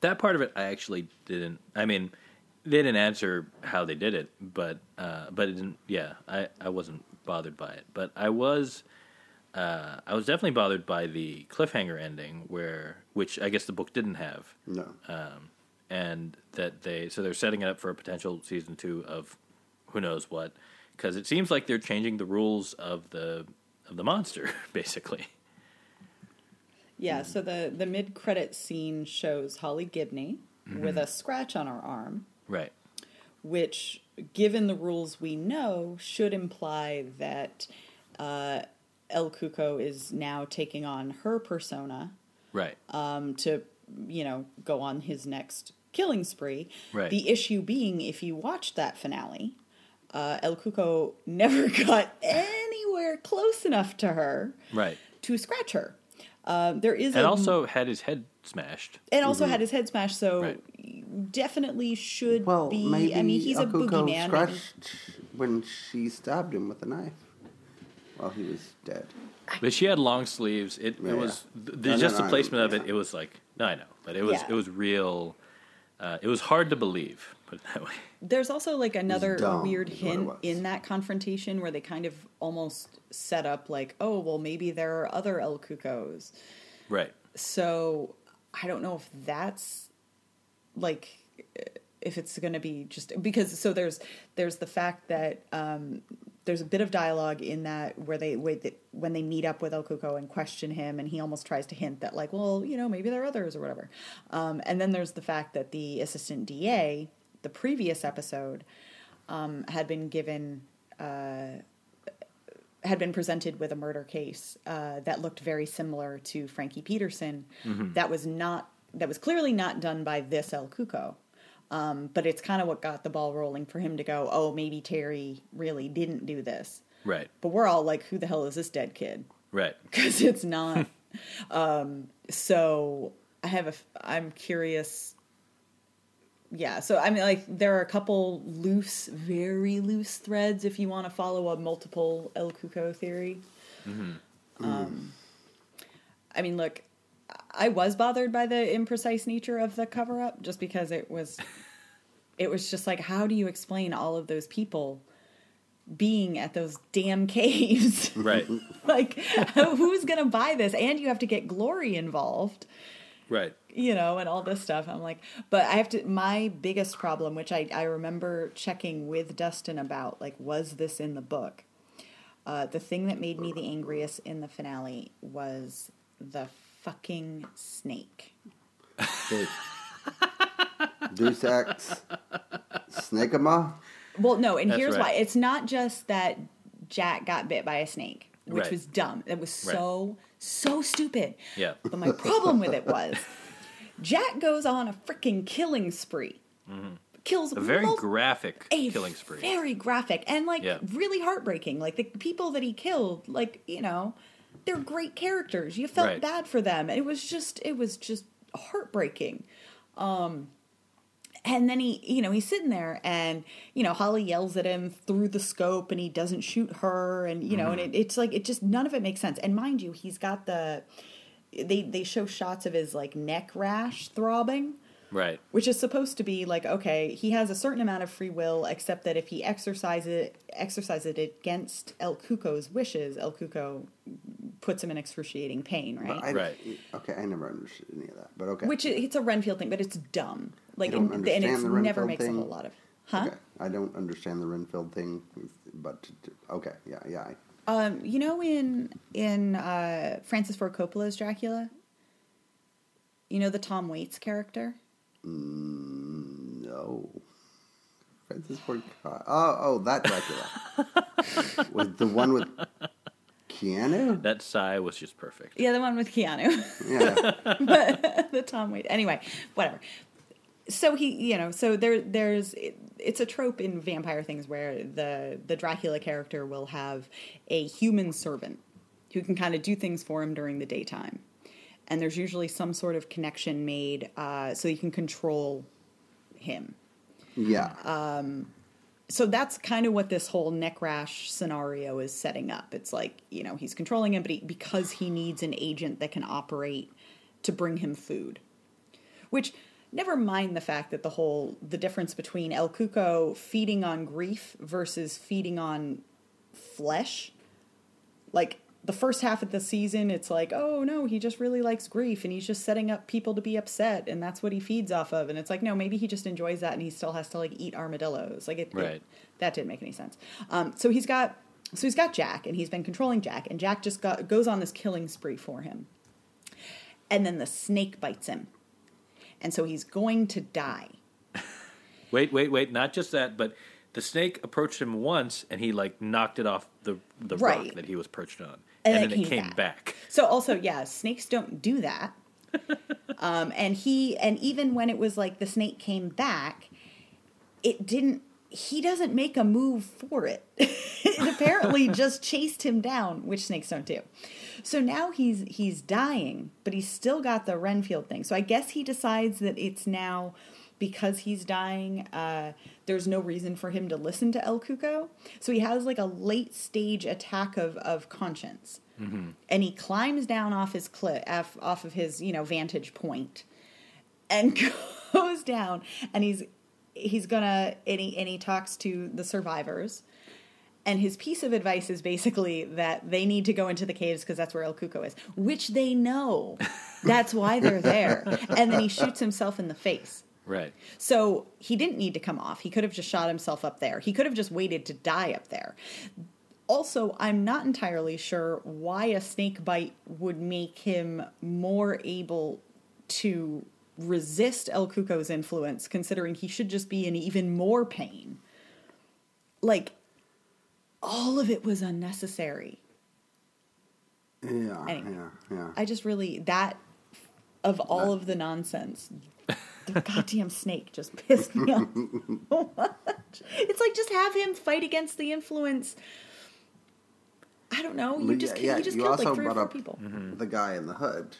that part of it, I actually didn't. I mean, they didn't answer how they did it, but uh, but it didn't. Yeah, I I wasn't bothered by it, but I was. Uh, I was definitely bothered by the cliffhanger ending, where which I guess the book didn't have, No, um, and that they so they're setting it up for a potential season two of who knows what, because it seems like they're changing the rules of the of the monster basically. Yeah, so the the mid credit scene shows Holly Gibney with a scratch on her arm, Right. which, given the rules we know, should imply that uh, El Cuco is now taking on her persona Right. um, to, you know, go on his next killing spree. Right. The issue being, if you watched that finale, uh, El Cuco never got anywhere close enough to her right. to scratch her. Uh, there is And a, also had his head smashed. and also had his head smashed, so Right. definitely should well, be. maybe I mean, he's a Akuko boogeyman. scratched when she stabbed him with a knife. while he was dead. But she had long sleeves. It, Yeah, it was yeah. th- No, no, just no, the placement of yeah. it. It was like no, I know, but it was Yeah. it was real. Uh, it was hard to believe. Put it that way. There's also like another dumb, weird is what it hint in that confrontation where they kind of almost set up like, oh, well, maybe there are other El Cucos. Right. So I don't know if that's like if it's going to be just because so there's there's the fact that um, there's a bit of dialogue in that where they wait that when they meet up with El Cuco and question him and he almost tries to hint that like well you know maybe there are others or whatever um, and then there's the fact that the assistant DA the previous episode um, had been given uh, had been presented with a murder case uh, that looked very similar to Frankie Peterson. That was not that was clearly not done by this El Cuco. Um, but it's kind of what got the ball rolling for him to go, oh, maybe Terry really didn't do this. Right. But we're all like, who the hell is this dead kid? Right. Because it's not. um, so I have a. I'm curious. Yeah, so I mean, like, there are a couple loose, very loose threads if you want to follow a multiple El Cuco theory. Um, I mean, look, I was bothered by the imprecise nature of the cover up just because it was it was just like how do you explain all of those people being at those damn caves? Right. like who's going to buy this and you have to get glory involved right. You know, and all this stuff. I'm like, but I have to. My biggest problem, which I I remember checking with Dustin about, like, was this in the book? Uh, the thing that made me the angriest in the finale was the fucking snake. Okay. Deus Ex, Snakema. Well, no, and That's here's right. why. It's not just that Jack got bit by a snake, which Right. was dumb. It was Right. so so stupid. Yeah. But my problem with it was Jack goes on a freaking killing spree. Kills Mm-hmm. A very graphic a killing spree. Very graphic and like Yeah. really heartbreaking. Like the people that he killed, like, you know, they're great characters. You felt Right. bad for them. It was just it was just heartbreaking. Um and then he, you know, he's sitting there and, you know, Holly yells at him through the scope and he doesn't shoot her and, you know, and it, it's like, it just, none of it makes sense. And mind you, he's got the, they, they show shots of his like neck rash throbbing Right. which is supposed to be like okay he has a certain amount of free will except that if he exercises it exercises it against el cuco's wishes el cuco puts him in excruciating pain right I, Right. Okay, I never understood any of that, but okay. which it- it's a renfield thing but it's dumb like don't and, and understand it's the never Renfield makes thing. a whole lot of huh Okay, I don't understand the Renfield thing, but okay, yeah, yeah. I, um you know in in uh francis ford coppola's dracula you know the tom waits character mm, no. Francis Ford. Coppola- Oh, oh, that Dracula was the one with Keanu. That sigh was just perfect. yeah the one with keanu Yeah, but the Tom Waits. Anyway, whatever. So he, you know, so there, there's, it, it's a trope in vampire things where the the Dracula character will have a human servant who can kind of do things for him during the daytime, and there's usually some sort of connection made uh, so you can control him. yeah. Uh, So that's kind of what this whole neck rash scenario is setting up. It's like you know he's controlling him, but he, because he needs an agent that can operate to bring him food. Which, never mind the fact that the whole the difference between El Cuco feeding on grief versus feeding on flesh. Like the first half of the season, it's like, oh no, he just really likes grief and he's just setting up people to be upset and that's what he feeds off of. And it's like, no, maybe he just enjoys that and he still has to like eat armadillos. Like it, it- that didn't make any sense. Um, so he's got so he's got Jack and he's been controlling Jack and Jack just got goes on this killing spree for him. And then the snake bites him. And so he's going to die. Wait, wait, wait. Not just that, but the snake approached him once, and he like knocked it off the the rock Right. that he was perched on, And and, it then it came came back. back. So also, yeah, snakes don't do that. um, and he and even when it was like the snake came back, it didn't. He doesn't make a move for it. it apparently just chased him down, which snakes don't do. So now he's he's dying, but he's still got the Renfield thing. So I guess he decides that it's now because he's dying, uh, there's no reason for him to listen to El Cuco. So he has like a late stage attack of, of conscience. And he climbs down off his cliff, off, off of his, you know, vantage point and goes down and he's he's gonna and he, and he talks to the survivors and his piece of advice is basically that they need to go into the caves because that's where El Cuco is, which they know. That's why they're there. And then he shoots himself in the face. Right. So he didn't need to come off. He could have just shot himself up there. He could have just waited to die up there. Also, I'm not entirely sure why a snake bite would make him more able to resist El Cuco's influence, considering he should just be in even more pain. Like, all of it was unnecessary. Yeah, Anyway. yeah, yeah. I just really, that, of all of the nonsense, the goddamn snake just pissed me off so much. It's like just have him fight against the influence. I don't know. You just yeah, you just you killed like three or four people. the guy in the hood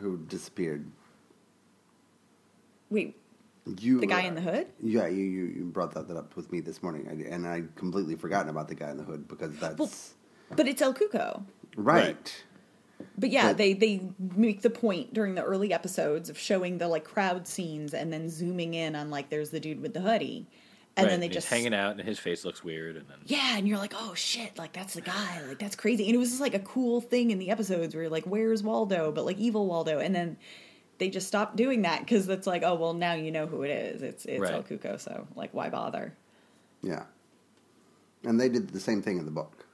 who disappeared. Wait, You, the guy uh, in the hood? Yeah, you, you, you brought that, that up with me this morning, I, and I'd completely forgotten about the guy in the hood because that's Well, But it's El Cuco. right. But yeah, But- they they make the point during the early episodes of showing the like crowd scenes and then zooming in on like there's the dude with the hoodie, and right. then they and just he's hanging out, and his face looks weird, and then yeah, and you're like, oh shit, like that's the guy, like that's crazy. And it was just like a cool thing in the episodes where you're like, where's Waldo? But like evil Waldo, and then they just stopped doing that because it's like, oh well, now you know who it is. It's it's Right. El Cuco, so like why bother? Yeah. And they did the same thing in the book,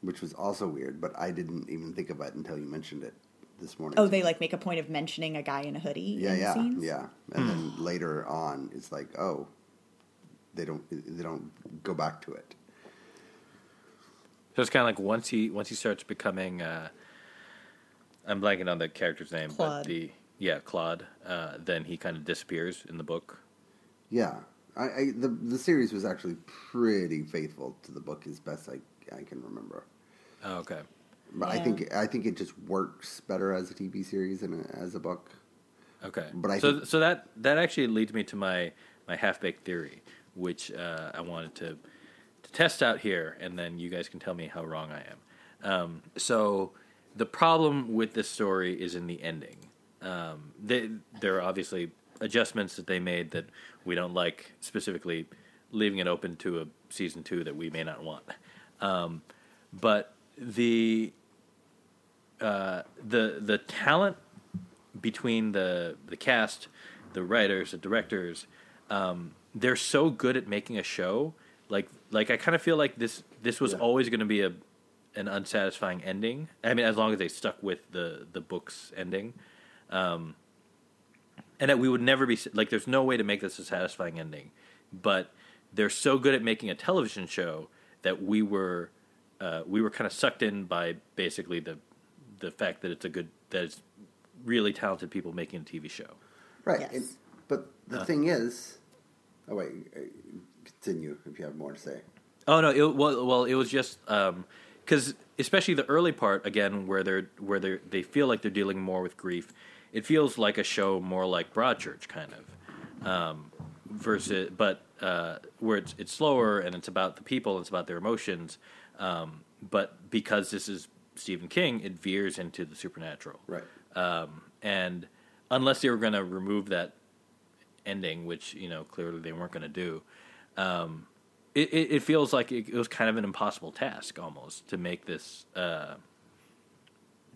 which was also weird, but I didn't even think of it until you mentioned it this morning. Oh, they like make a point of mentioning a guy in a hoodie. yeah, in yeah, the scenes? yeah. And then later on, it's like, oh, they don't they don't go back to it. So it's kind of like once he once he starts becoming, uh, I'm blanking on the character's name, Claude. but the yeah Claude. Uh, then he kind of disappears in the book. Yeah, I, I the the series was actually pretty faithful to the book as best I I can remember. Oh, okay. But I think I think it just works better as a TV series than a, as a book. Okay. But I so think- so that that actually leads me to my my half baked theory, which uh, I wanted to to test out here, and then you guys can tell me how wrong I am. Um, so the problem with this story is in the ending. Um, they, there are obviously adjustments that they made that we don't like, specifically leaving it open to a season two that we may not want. Um, but the uh, the the talent between the the cast, the writers, the directors, um, they're so good at making a show. Like like I kind of feel like this this was Yeah. always going to be a an unsatisfying ending. I mean, as long as they stuck with the the book's ending, um, and that we would never be like. There's no way to make this a satisfying ending, but they're so good at making a television show that we were uh, we were kind of sucked in by basically the the fact that it's a good that it's really talented people making a TV show. Right. Yes. And- but the Uh. thing is, oh wait, continue if you have more to say. Oh no! It, well, well, it was just because, especially the early part, again, where they're where they they feel like they're dealing more with grief. It feels like a show more like Broadchurch, kind of, um, versus, but uh, where it's it's slower and it's about the people, and it's about their emotions. Um, but because this is Stephen King, it veers into the supernatural. Right. Um, and unless they were going to remove that ending, which you know clearly they weren't going to do, um, it, it, it feels like it, it was kind of an impossible task almost to make this uh,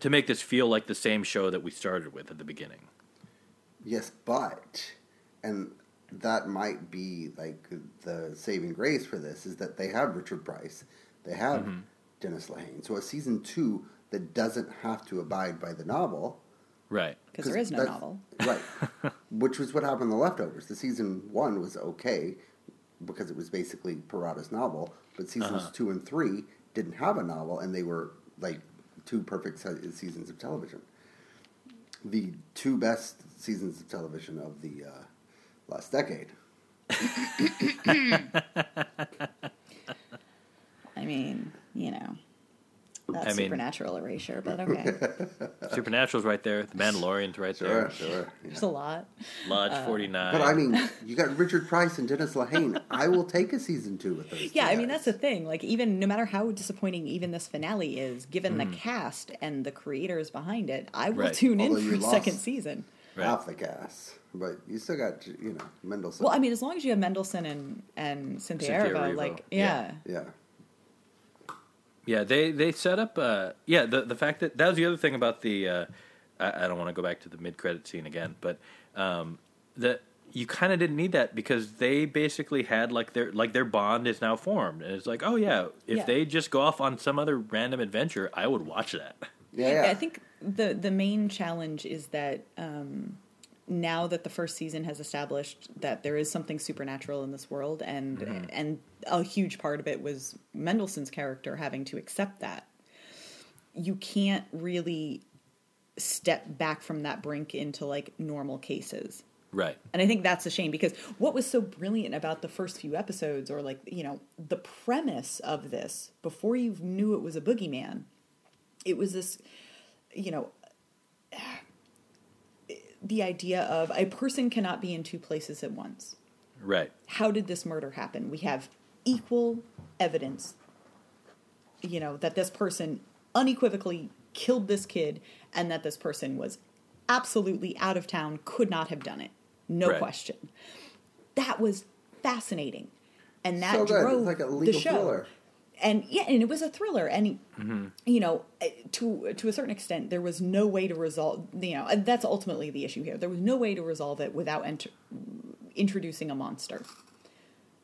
to make this feel like the same show that we started with at the beginning. Yes, but and that might be like the saving grace for this is that they have Richard Price, they have Mm-hmm. Dennis Lehane. So a season two that doesn't have to abide by the novel. Right. because there is no novel. Right. Which was what happened in The Leftovers. The season one was okay because it was basically Perrotta's novel, but seasons Uh-huh. two and three didn't have a novel and they were like two perfect se- seasons of television. The two best seasons of television of the uh, last decade. I mean, you know, that's I mean- supernatural erasure, but okay. Supernatural's right there. The Mandalorian's right Sure, there. sure. There's a lot. Lodge Uh, 49. But I mean, you got Richard Price and Dennis Lehane. I will take a season two with those. Yeah, two I mean that's the thing. Like even no matter how disappointing even this finale is, given Mm. the cast and the creators behind it, I will Right. tune in Although you for lost- second season. Right. half the gas, but you still got you know Mendelsohn. Well, I mean, as long as you have Mendelsohn and and Cynthia, Cynthia Erivo, Erivo, like yeah. yeah. yeah, Yeah, they they set up. Uh, yeah, the the fact that that was the other thing about the. Uh, I, I don't want to go back to the mid credit scene again, but um, that you kind of didn't need that because they basically had like their like their bond is now formed, and it's like, oh yeah, if Yeah. they just go off on some other random adventure, I would watch that. yeah, yeah. I think the the main challenge is that um, now that the first season has established that there is something supernatural in this world, and Mm-hmm. and a huge part of it was Mendelsohn's character having to accept that. You can't really step back from that brink into like normal cases. Right. And I think that's a shame because what was so brilliant about the first few episodes, or like, you know, the premise of this, before you knew it was a boogeyman, it was this, you know, the idea of a person cannot be in two places at once. Right. How did this murder happen? We have equal evidence, you know, that this person unequivocally killed this kid and that this person was absolutely out of town, could not have done it. No Right. question. That was fascinating. And that so drove like a the legal show. thriller. And yeah, and it was a thriller. And Mm-hmm. you know, to to a certain extent, there was no way to resolve. You know, that's ultimately the issue here. There was no way to resolve it without enter, introducing a monster.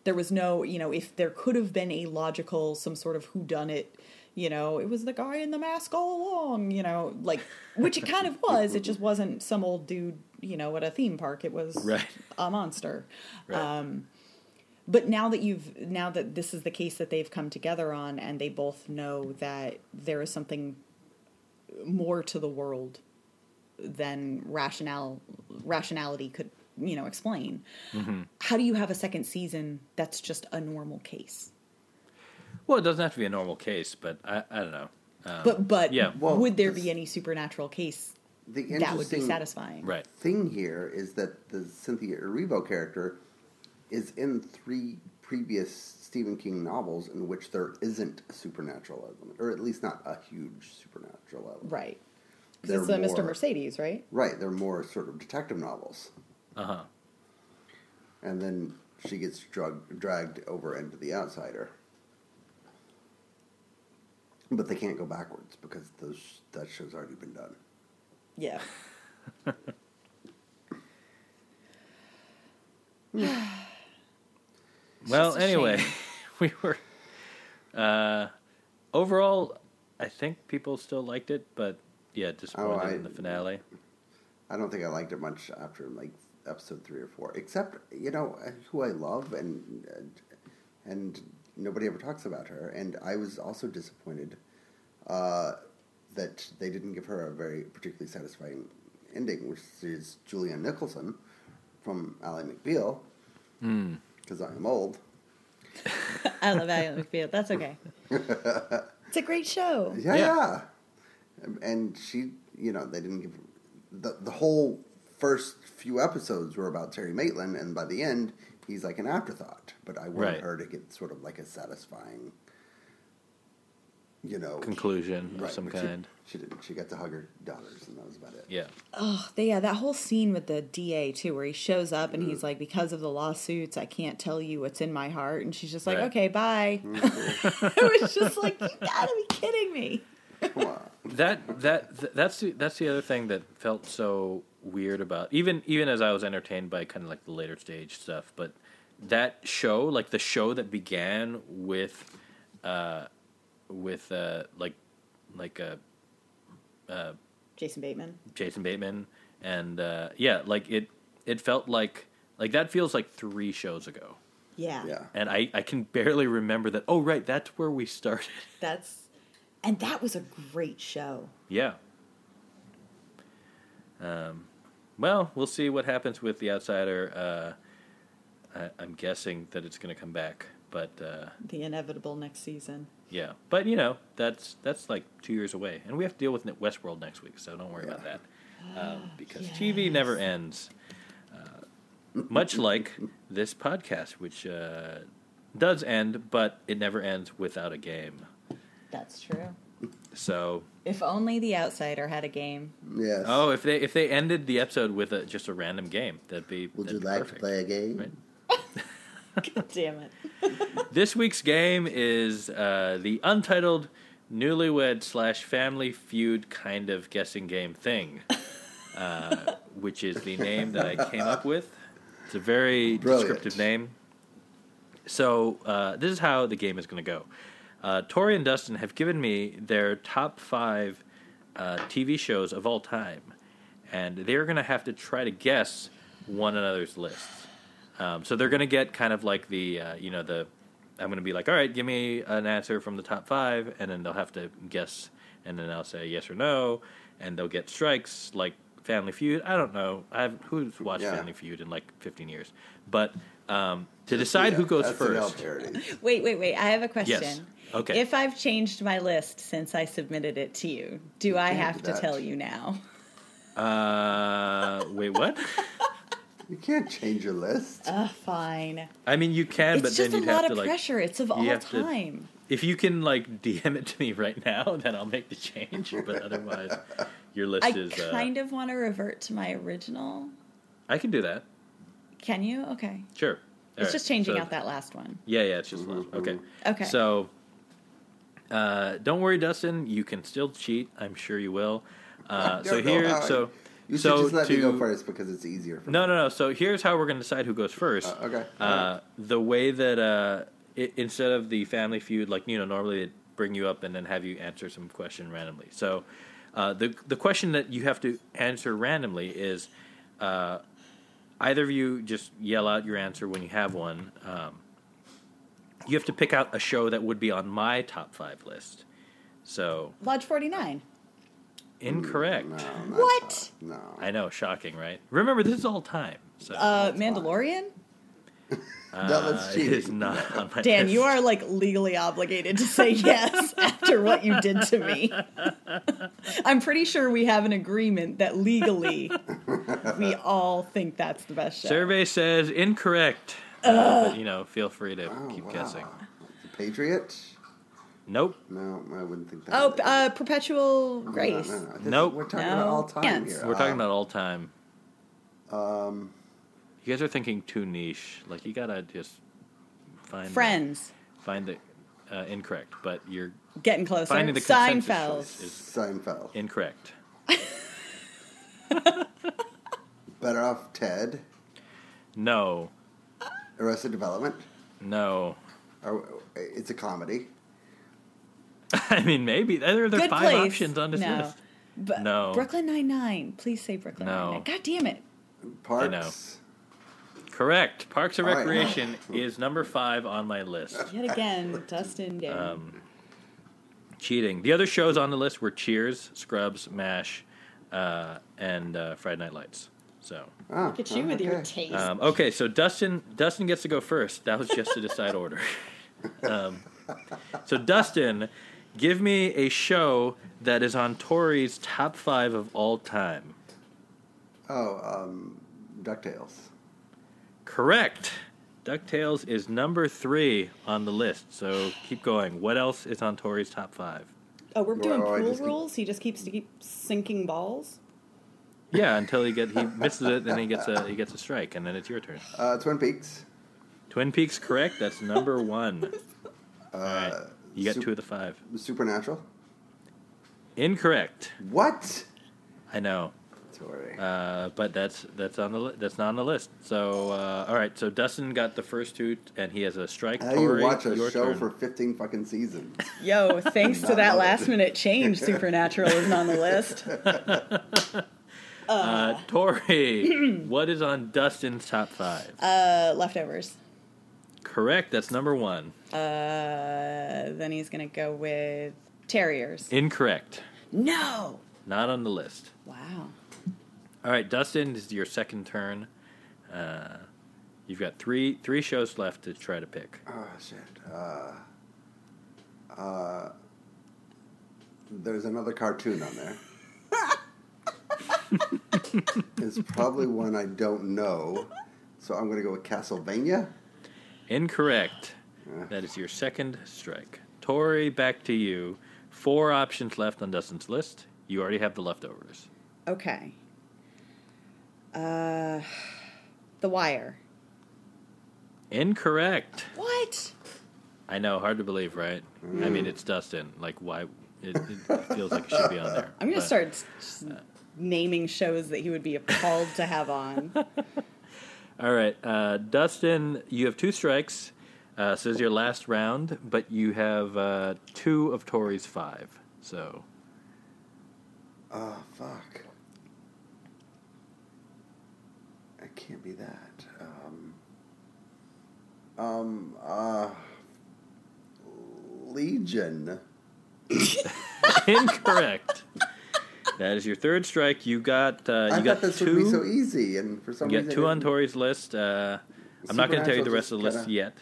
There was no, you know, if there could have been a logical, some sort of who done it. You know, it was the guy in the mask all along. You know, like which it kind of was. It just wasn't some old dude. You know, at a theme park. It was Right. a monster. Right. Um, but now that you've now that this is the case that they've come together on and they both know that there is something more to the world than rationale rationality could you know explain how do you have a second season that's just a normal case Well, it doesn't have to be a normal case, but I, I don't know. Um, but but yeah. Well, would there be any supernatural case The that would be satisfying right. thing here is that the Cynthia Erivo character is in three previous Stephen King novels in which there isn't a supernatural element, or at least not a huge supernatural element. right They're because it's uh, mr mercedes right Right, they're more sort of detective novels. Uh huh. And then she gets drug, dragged over into The Outsider. But they can't go backwards because those, that show's already been done. yeah Well, just a anyway, shame. we were. Uh, overall, I think people still liked it, but yeah, disappointed Oh, I- in the finale. I don't think I liked it much after like episode three or four, except you know who I love and and nobody ever talks about her. And I was also disappointed uh, that they didn't give her a very particularly satisfying ending, which is Julianne Nicholson from Ally McBeal, because I am old. i love Ally mcbeal that's okay it's a great show Yeah, Yeah. yeah. And she, you know, they didn't give the the whole first few episodes were about Terry Maitland, and by the end, he's like an afterthought. But I wanted Right. her to get sort of like a satisfying, you know, Conclusion of right, some but she- kind. She, didn't. She got to hug her daughters, and that was about it. Yeah. Oh, they, yeah, that whole scene with the DA too, where he shows up and he's like, "Because of the lawsuits, I can't tell you what's in my heart," and she's just like, Right. "Okay, bye." it was just like, "You gotta be kidding me!" That that th- that's the, that's the other thing that felt so weird about even even as I was entertained by kind of like the later stage stuff, but that show, like the show that began with, uh, with uh, like like uh, uh, Jason Bateman. Jason Bateman, and uh, yeah, like it it felt like like that feels like three shows ago, Yeah, Yeah. and I I can barely remember that. Oh right, that's where we started. that's and that was a great show. Yeah. Um, well, we'll see what happens with the outsider. Uh, I, I'm guessing that it's going to come back, but uh, The inevitable next season. Yeah. But you know, that's that's like two years away, and we have to deal with Westworld next week, so don't worry about that. um, because TV never ends. Uh, much like this podcast, which uh, does end, but it never ends without a game. That's true. So, If only the outsider had a game. Yes. oh, if they if they ended the episode with a, just a random game, that'd be. Would that'd you be like perfect. to play a game? Right. God damn it. This week's game is uh, the untitled newlywed slash family feud kind of guessing game thing, uh, which is the name that I came up with. It's a very Brilliant. descriptive name. So uh, this is how the game is going to go. Uh, Tori and Dustin have given me their top five uh, TV shows of all time, and they're going to have to try to guess one another's lists. Um, so they're going to get kind of like the uh, you know the I'm going to be like, all right, give me an answer from the top five, and then they'll have to guess, and then I'll say yes or no, and they'll get strikes like Family Feud. I don't know. I've who's watched Yeah. Family Feud in like 15 years, but um, to decide who goes first. Wait, wait, wait. I have a question. Yes. Okay. If I've changed my list since I submitted it to you, do I have to that. tell you now? Uh, wait, what? You can't change your list. Uh, fine. I mean, you can, but it's then just a you'd lot have of to like. pressure. It's of all have to- time. If you can like DM it to me right now, then I'll make the change. But otherwise, your list I is. Uh, kind of want to revert to my original. I can do that. Can you? Okay. Sure. It's All right, just changing so- out that last one. Yeah, yeah, it's just one. okay. Okay. So, uh, don't worry, Dustin. You can still cheat. I'm sure you will. Uh, so don't know here, how- so You should so just let to me go first because it's easier for no, me. no, no. So here's how we're going to decide who goes first. Uh, okay. Uh, the way that uh, i instead of the Family Feud, like you know, normally they bring you up and then have you answer some question randomly. So uh, the the question that you have to answer randomly is uh, either of you just yell out your answer when you have one. Um, you have to pick out a show that would be on my top five list. So Lodge 49. Incorrect. No, not What? that. No. I know, shocking, right? Remember, this is all time. So Uh, Mandalorian? That was uh, it cheating. is not on my Dan, list. you are like legally obligated to say yes after what you did to me. I'm pretty sure we have an agreement that legally we all think that's the best show. Survey says incorrect. Uh, but you know, feel free to Oh, keep wow. guessing. The Patriot? Nope. No, I wouldn't think that. Oh, uh, Perpetual No, Grace. no, no. This- Nope. We're talking No. about all time Yes. here. We're talking Um, about all time. Um, You guys are thinking too niche. Like you gotta just find the- Friends. find the uh, incorrect, but you're Getting closer. finding the consensus Seinfeld. is Seinfeld. incorrect. Better off Ted. No, Arrested Development. no. Or, it's a comedy. I mean, maybe there are there Good five place. options on this no. list. But No. Brooklyn Nine Nine. Please say Brooklyn No. Nine Nine. God damn it. Parks. know. Correct. Parks and All right. Recreation is number five on my list. Yet again, Dustin Dan. Um, cheating. The other shows on the list were Cheers, Scrubs, MASH, uh, and uh, Friday Night Lights. So, Oh, Look at you oh, with your okay. taste. um, okay, so Dustin Dustin gets to go first. That was just to decide order. Um, so Dustin, give me a show that is on Tori's top five of all time. Oh, um, DuckTales. Correct. DuckTales is number three on the list. So keep going. What else is on Tori's top five? oh, we're doing Well, pool just keep- rules? He just keeps to keep sinking balls? Yeah, until he get he misses it, then he gets a he gets a strike, and then it's your turn. Uh, Twin Peaks. Twin Peaks, correct? That's number one. Uh, All right, you got Sup- two of the five. Supernatural. Incorrect. What? I know, Sorry. uh, but that's that's on the li- that's not on the list. So uh, all right, so Dustin got the first two, and he has a strike. How do you Tori, watch a your show turn. for 15 fucking seasons? Yo, thanks to that love it. last minute change, Supernatural isn't on the list. uh, Tori? what is on Dustin's top five? Uh, leftovers. Correct. That's number one. Uh, then he's gonna go with terriers. Incorrect. No. Not on the list. Wow. All right, Dustin, this is your second turn. Uh, you've got three three shows left to try to pick. Oh, shit. Uh, uh, there's another cartoon on there. it's probably one I don't know. So I'm going to go with Castlevania. Incorrect. That is your second strike. Tori, back to you. Four options left on Dustin's list. You already have the leftovers. Okay. Uh, The Wire. Incorrect. What? I know, hard to believe, right? I mean, it's Dustin. Like, why? It, it feels like it should be on there. I'm gonna But- start s- s- naming shows that he would be appalled to have on. All right, uh, Dustin, you have two strikes. Uh, so this is your last round, but you have uh, two of Tori's five. So Oh, fuck. It can't be that. Um, um, uh, Legion. incorrect. That is your third strike. You got uh, I got thought this two. would be so easy, and for some you reason. got two on didn't. Tori's list. Uh, I'm not going to tell you the rest of the list kinda- yet,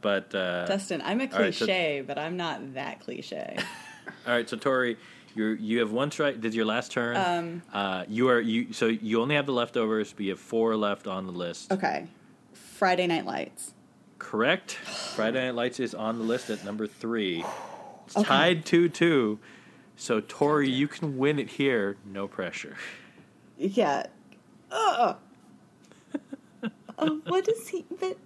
but uh, Dustin, I'm a All right, so- cliche, but I'm not that cliche. All right, so Tori, you you have one strike. Did your last turn. Um, uh, you are you. So you only have the leftovers, but you have four left on the list. Okay. Friday Night Lights. Correct. Friday Night Lights is on the list at number three. It's Okay. tied two two. So Tori, you can win it here. No pressure. Yeah. Ugh. oh, what is he? But.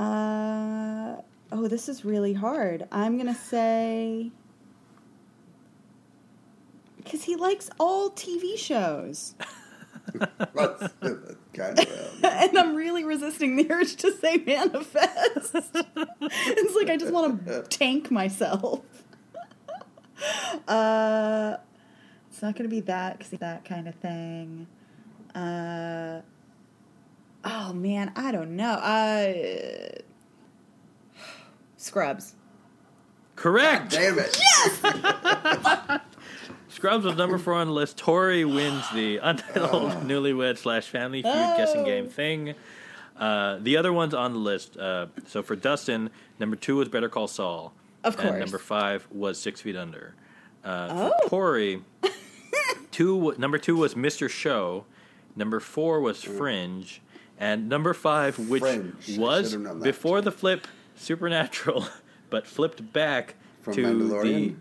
Uh. Oh, this is really hard. I'm gonna say. Because he likes all TV shows. That's, that's kind of. Um, and I'm really resisting the urge to say manifest. it's like I just want to tank myself. uh, it's not going to be that because that kind of thing. Uh, oh man, I don't know. Uh, Scrubs. Correct. damn it! Yes. Scrubs was number four on the list. Tori wins the untitled newlywed slash family feud guessing Oh. game thing. Uh, the other ones on the list. Uh, so for Dustin, number two was Better Call Saul. Of And number five was Six Feet Under. Uh, Oh. For Tori, two number two was Mr. Show. Number four was Fringe, and number five, which Fringe. Was should've known that. before the flip, Supernatural, but flipped back From to the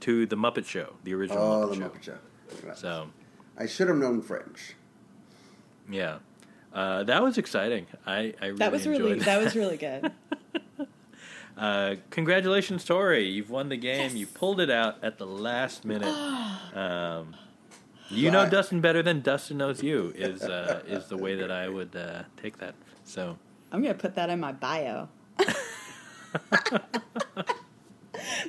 to the Muppet Show, the original Oh, Muppet the Show. Muppet Show. Right. So I should have known Fringe. yeah, uh, that was exciting. I, I really That was enjoyed really that was really good. Uh, congratulations, Tori! You've won the game. You pulled it out at the last minute. Um, you know Dustin better than Dustin knows you. Is uh, is the way that I would uh, take that. So I'm gonna put that in my bio.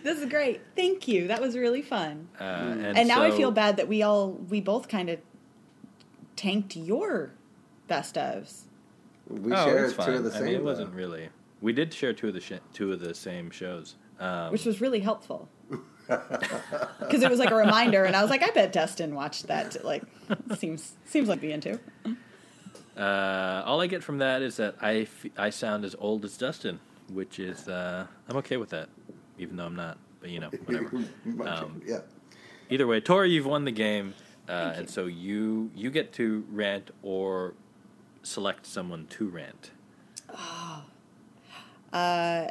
this is great. Thank you. That was really fun. uh, and, And now I feel bad that we all we both kind of tanked your best ofs. We oh, shared it's two fine. of the I same. mean, it wasn't really. We did share two of the sh- two of the same shows. Um, which was really helpful. Because it was like a reminder, and I was like, I bet Dustin watched that. Like, seems seems like being too. uh, all I get from that is that I, f- I sound as old as Dustin, which is uh, I'm okay with that, even though I'm not. But you know, whatever. Um, yeah. Either way, Tori, you've won the game, uh, and so you you get to rant or select someone to rant. Uh,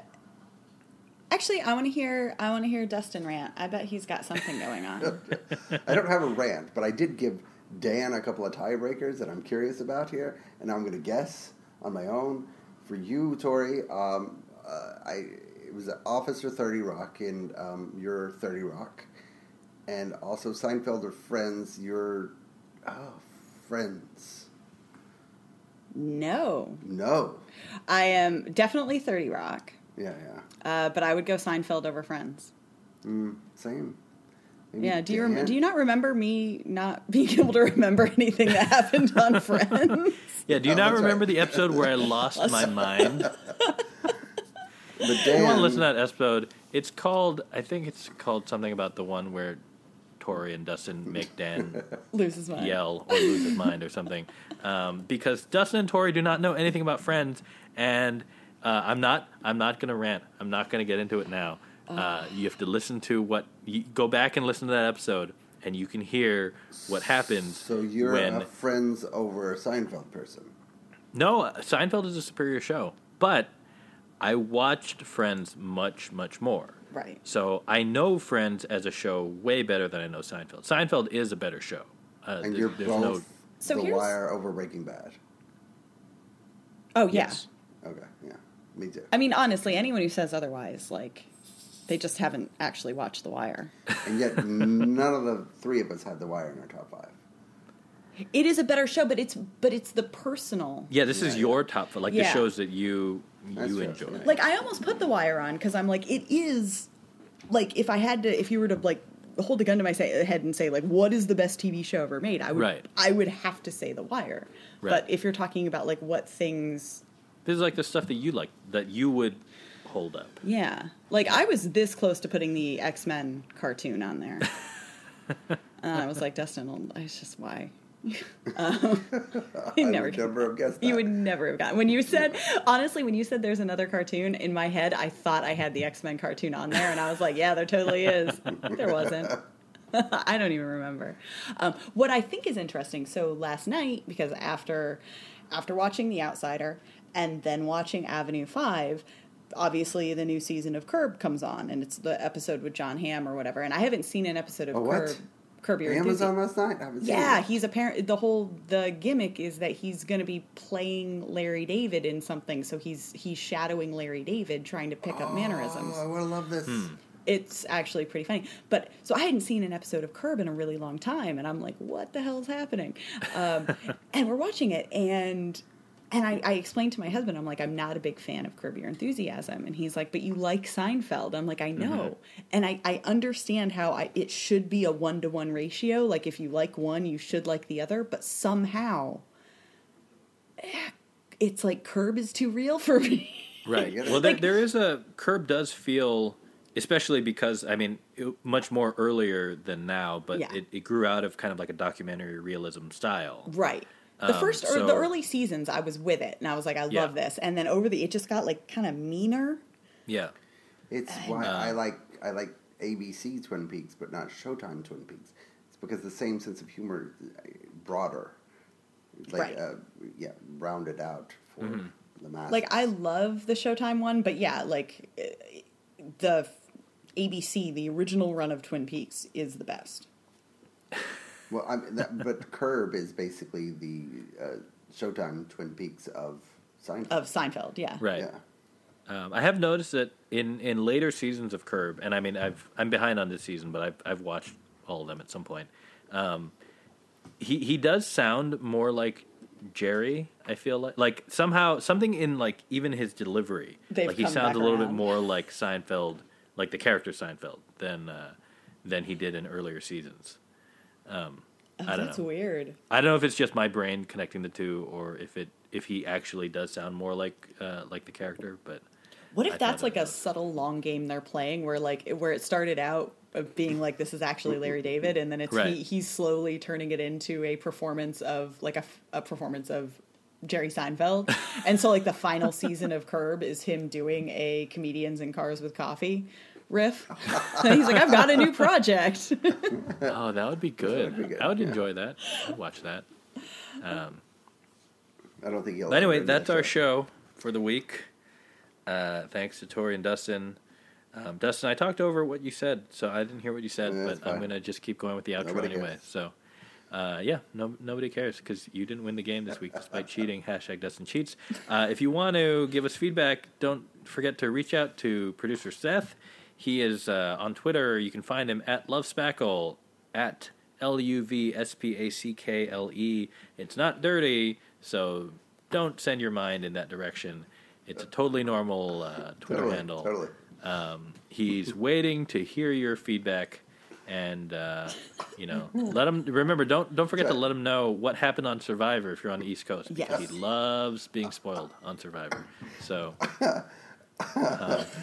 actually, I want to hear I want to hear Dustin rant. I bet he's got something going on. I don't have a rant, but I did give Dan a couple of tiebreakers that I'm curious about here, and I'm going to guess on my own. For you, Tori, um, uh, I it was Officer Thirty Rock, and um, you're Thirty Rock, and also Seinfeld or Friends. You're oh, Friends. no, No, I am definitely Thirty Rock, yeah, yeah, uh, but I would go Seinfeld over Friends. mm, same. Maybe Yeah, do you rem- do you not remember me not being able to remember anything that happened on Friends? Yeah, do you Oh, not remember right. the episode where I lost my mind? But If Dan, you want to listen to that episode, it's called, I think it's called something about the one where Tori and Dustin make Dan lose his mind. yell or lose his mind or something. Um, because Dustin and Tori do not know anything about Friends, and uh, I'm not. I'm not going to rant. I'm not going to get into it now. Uh, you have to listen to what. You, go back and listen to that episode, and you can hear what happens So you're when a Friends over Seinfeld person. no Seinfeld is a superior show, but I watched Friends much much more. Right. So I know Friends as a show way better than I know Seinfeld. Seinfeld is a better show. Uh, And there- you're there's both no So The here's- Wire over Breaking Bad. Oh yeah. Yes. Okay, yeah. Me too. I mean, honestly, anyone who says otherwise, like, they just haven't actually watched The Wire. And yet none of the three of us had The Wire in our top five. It is a better show, but it's but it's the personal. Yeah, this is Yeah, your top for like the Yeah. shows that you That's you true, enjoy. yeah. Like I almost put The Wire on because I'm like, it is like if I had to, if you were to like hold a gun to my say, head and say like, what is the best TV show ever made? I would Right. I would have to say The Wire. Right. But if you're talking about like what things This is like the stuff that you like that you would hold up. Yeah. Like I was this close to putting the X Men cartoon on there. and I was like, Dustin, well, it's just why. Um, you never, would never have guessed that. you would never have gotten when you said honestly when you said there's another cartoon in my head I thought I had the X Men cartoon on there and I was like yeah there totally is there wasn't I don't even remember. Um, what I think is interesting. So last night, because after after watching The Outsider and then watching Avenue Five, obviously the new season of Curb comes on, and it's the episode with Jon Hamm or whatever. And I haven't seen an episode of Oh, what? Curb. Curb Your Amazon Enthusiasm. last night? I haven't seen Yeah, it. he's apparent. The whole the gimmick is that he's going to be playing Larry David in something. So he's he's shadowing Larry David, trying to pick up mannerisms Oh, I would have loved this. it's actually pretty funny. But so I hadn't seen an episode of Curb in a really long time, and I'm like, what the hell's happening? Um, and we're watching it, and and I, I explained to my husband, I'm like, I'm not a big fan of Curb Your Enthusiasm, and he's like, but you like Seinfeld. I'm like, I know, and I I understand how I, it should be a one to one ratio. Like if you like one, you should like the other, but somehow. eh, It's like Curb is too real for me. Right. get. Well, there, there is a curb does feel, especially because I mean, it, much more earlier than now, but Yeah. it, it grew out of kind of like a documentary realism style. Right. The Um, first or so- the early seasons, I was with it, and I was like, I Yeah. love this. And then over the, it just got like kind of meaner. Yeah. It's why Uh, I like I like ABC Twin Peaks, but not Showtime Twin Peaks. It's because the same sense of humor, uh, broader, like Right. uh, yeah, rounded out for Mm-hmm. the masses. Like I love the Showtime one, but yeah, like eh, the ABC, the original run of Twin Peaks, is the best. well, I mean, that, but Curb is basically the uh, Showtime Twin Peaks of Seinfeld. Of Seinfeld, yeah. Right. Yeah. Um, I have noticed that in, in later seasons of Curb, and I mean, I've I'm behind on this season, but I've I've watched all of them at some point. Um, he he does sound more like Jerry. I feel like like somehow something in like even his delivery, They've like he sounds a little bit more like Seinfeld, like the character Seinfeld than uh, than he did in earlier seasons. Um, Oh, I don't that's know. weird. I don't know if it's just my brain connecting the two, or if it if he actually does sound more like uh, like the character, but. What if I that's like a subtle long game they're playing, where like where it started out of being like this is actually Larry David, and then it's Right. he, he's slowly turning it into a performance of like a, a performance of Jerry Seinfeld, and so like the final season of Curb is him doing a comedians in cars with coffee riff. and he's like, I've got a new project. Oh, that would be good. be good, I would yeah. enjoy that. I'd watch that. Um, I don't think he'll. But anyway, that's that our show for the week. Uh, thanks to Tori and Dustin. Um, Dustin, I talked over what you said, so I didn't hear what you said, Yeah, but that's I'm gonna just keep going with the outro Nobody anyway. cares. So, uh, yeah, no, nobody cares because you didn't win the game this week despite cheating. Hashtag Dustin cheats. Uh, if you want to give us feedback, don't forget to reach out to producer Seth. He is uh, on Twitter. You can find him at Love Spackle at L U V S P A C K L E. It's not dirty, so don't send your mind in that direction. It's a totally normal uh, Twitter Totally, handle. totally. Um, he's waiting to hear your feedback, and uh, you know, let him remember. Don't don't forget to let him know what happened on Survivor if you're on the East Coast because Yes. he loves being spoiled on Survivor. So. uh,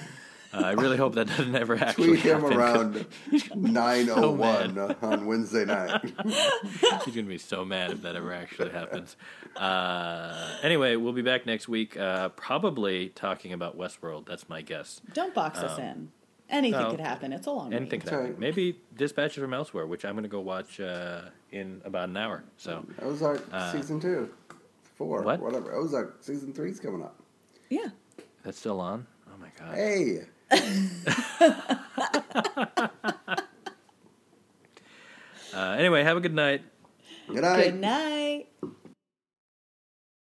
Uh, I really hope that doesn't ever actually Tweet him happen, around 9.01 so on Wednesday night. He's going to be so mad if that ever actually happens. Uh, anyway, we'll be back next week, uh, probably talking about Westworld. That's my guess. Don't box um, us in. Anything no, could happen. It's a long Anything week. could happen. Maybe Dispatches from Elsewhere, which I'm going to go watch uh, in about an hour. So Ozark uh, season two, four, what? whatever. Ozark season three's coming up. Yeah. That's still on? Oh my God. Hey uh, anyway, have a good night. Good night. Good night.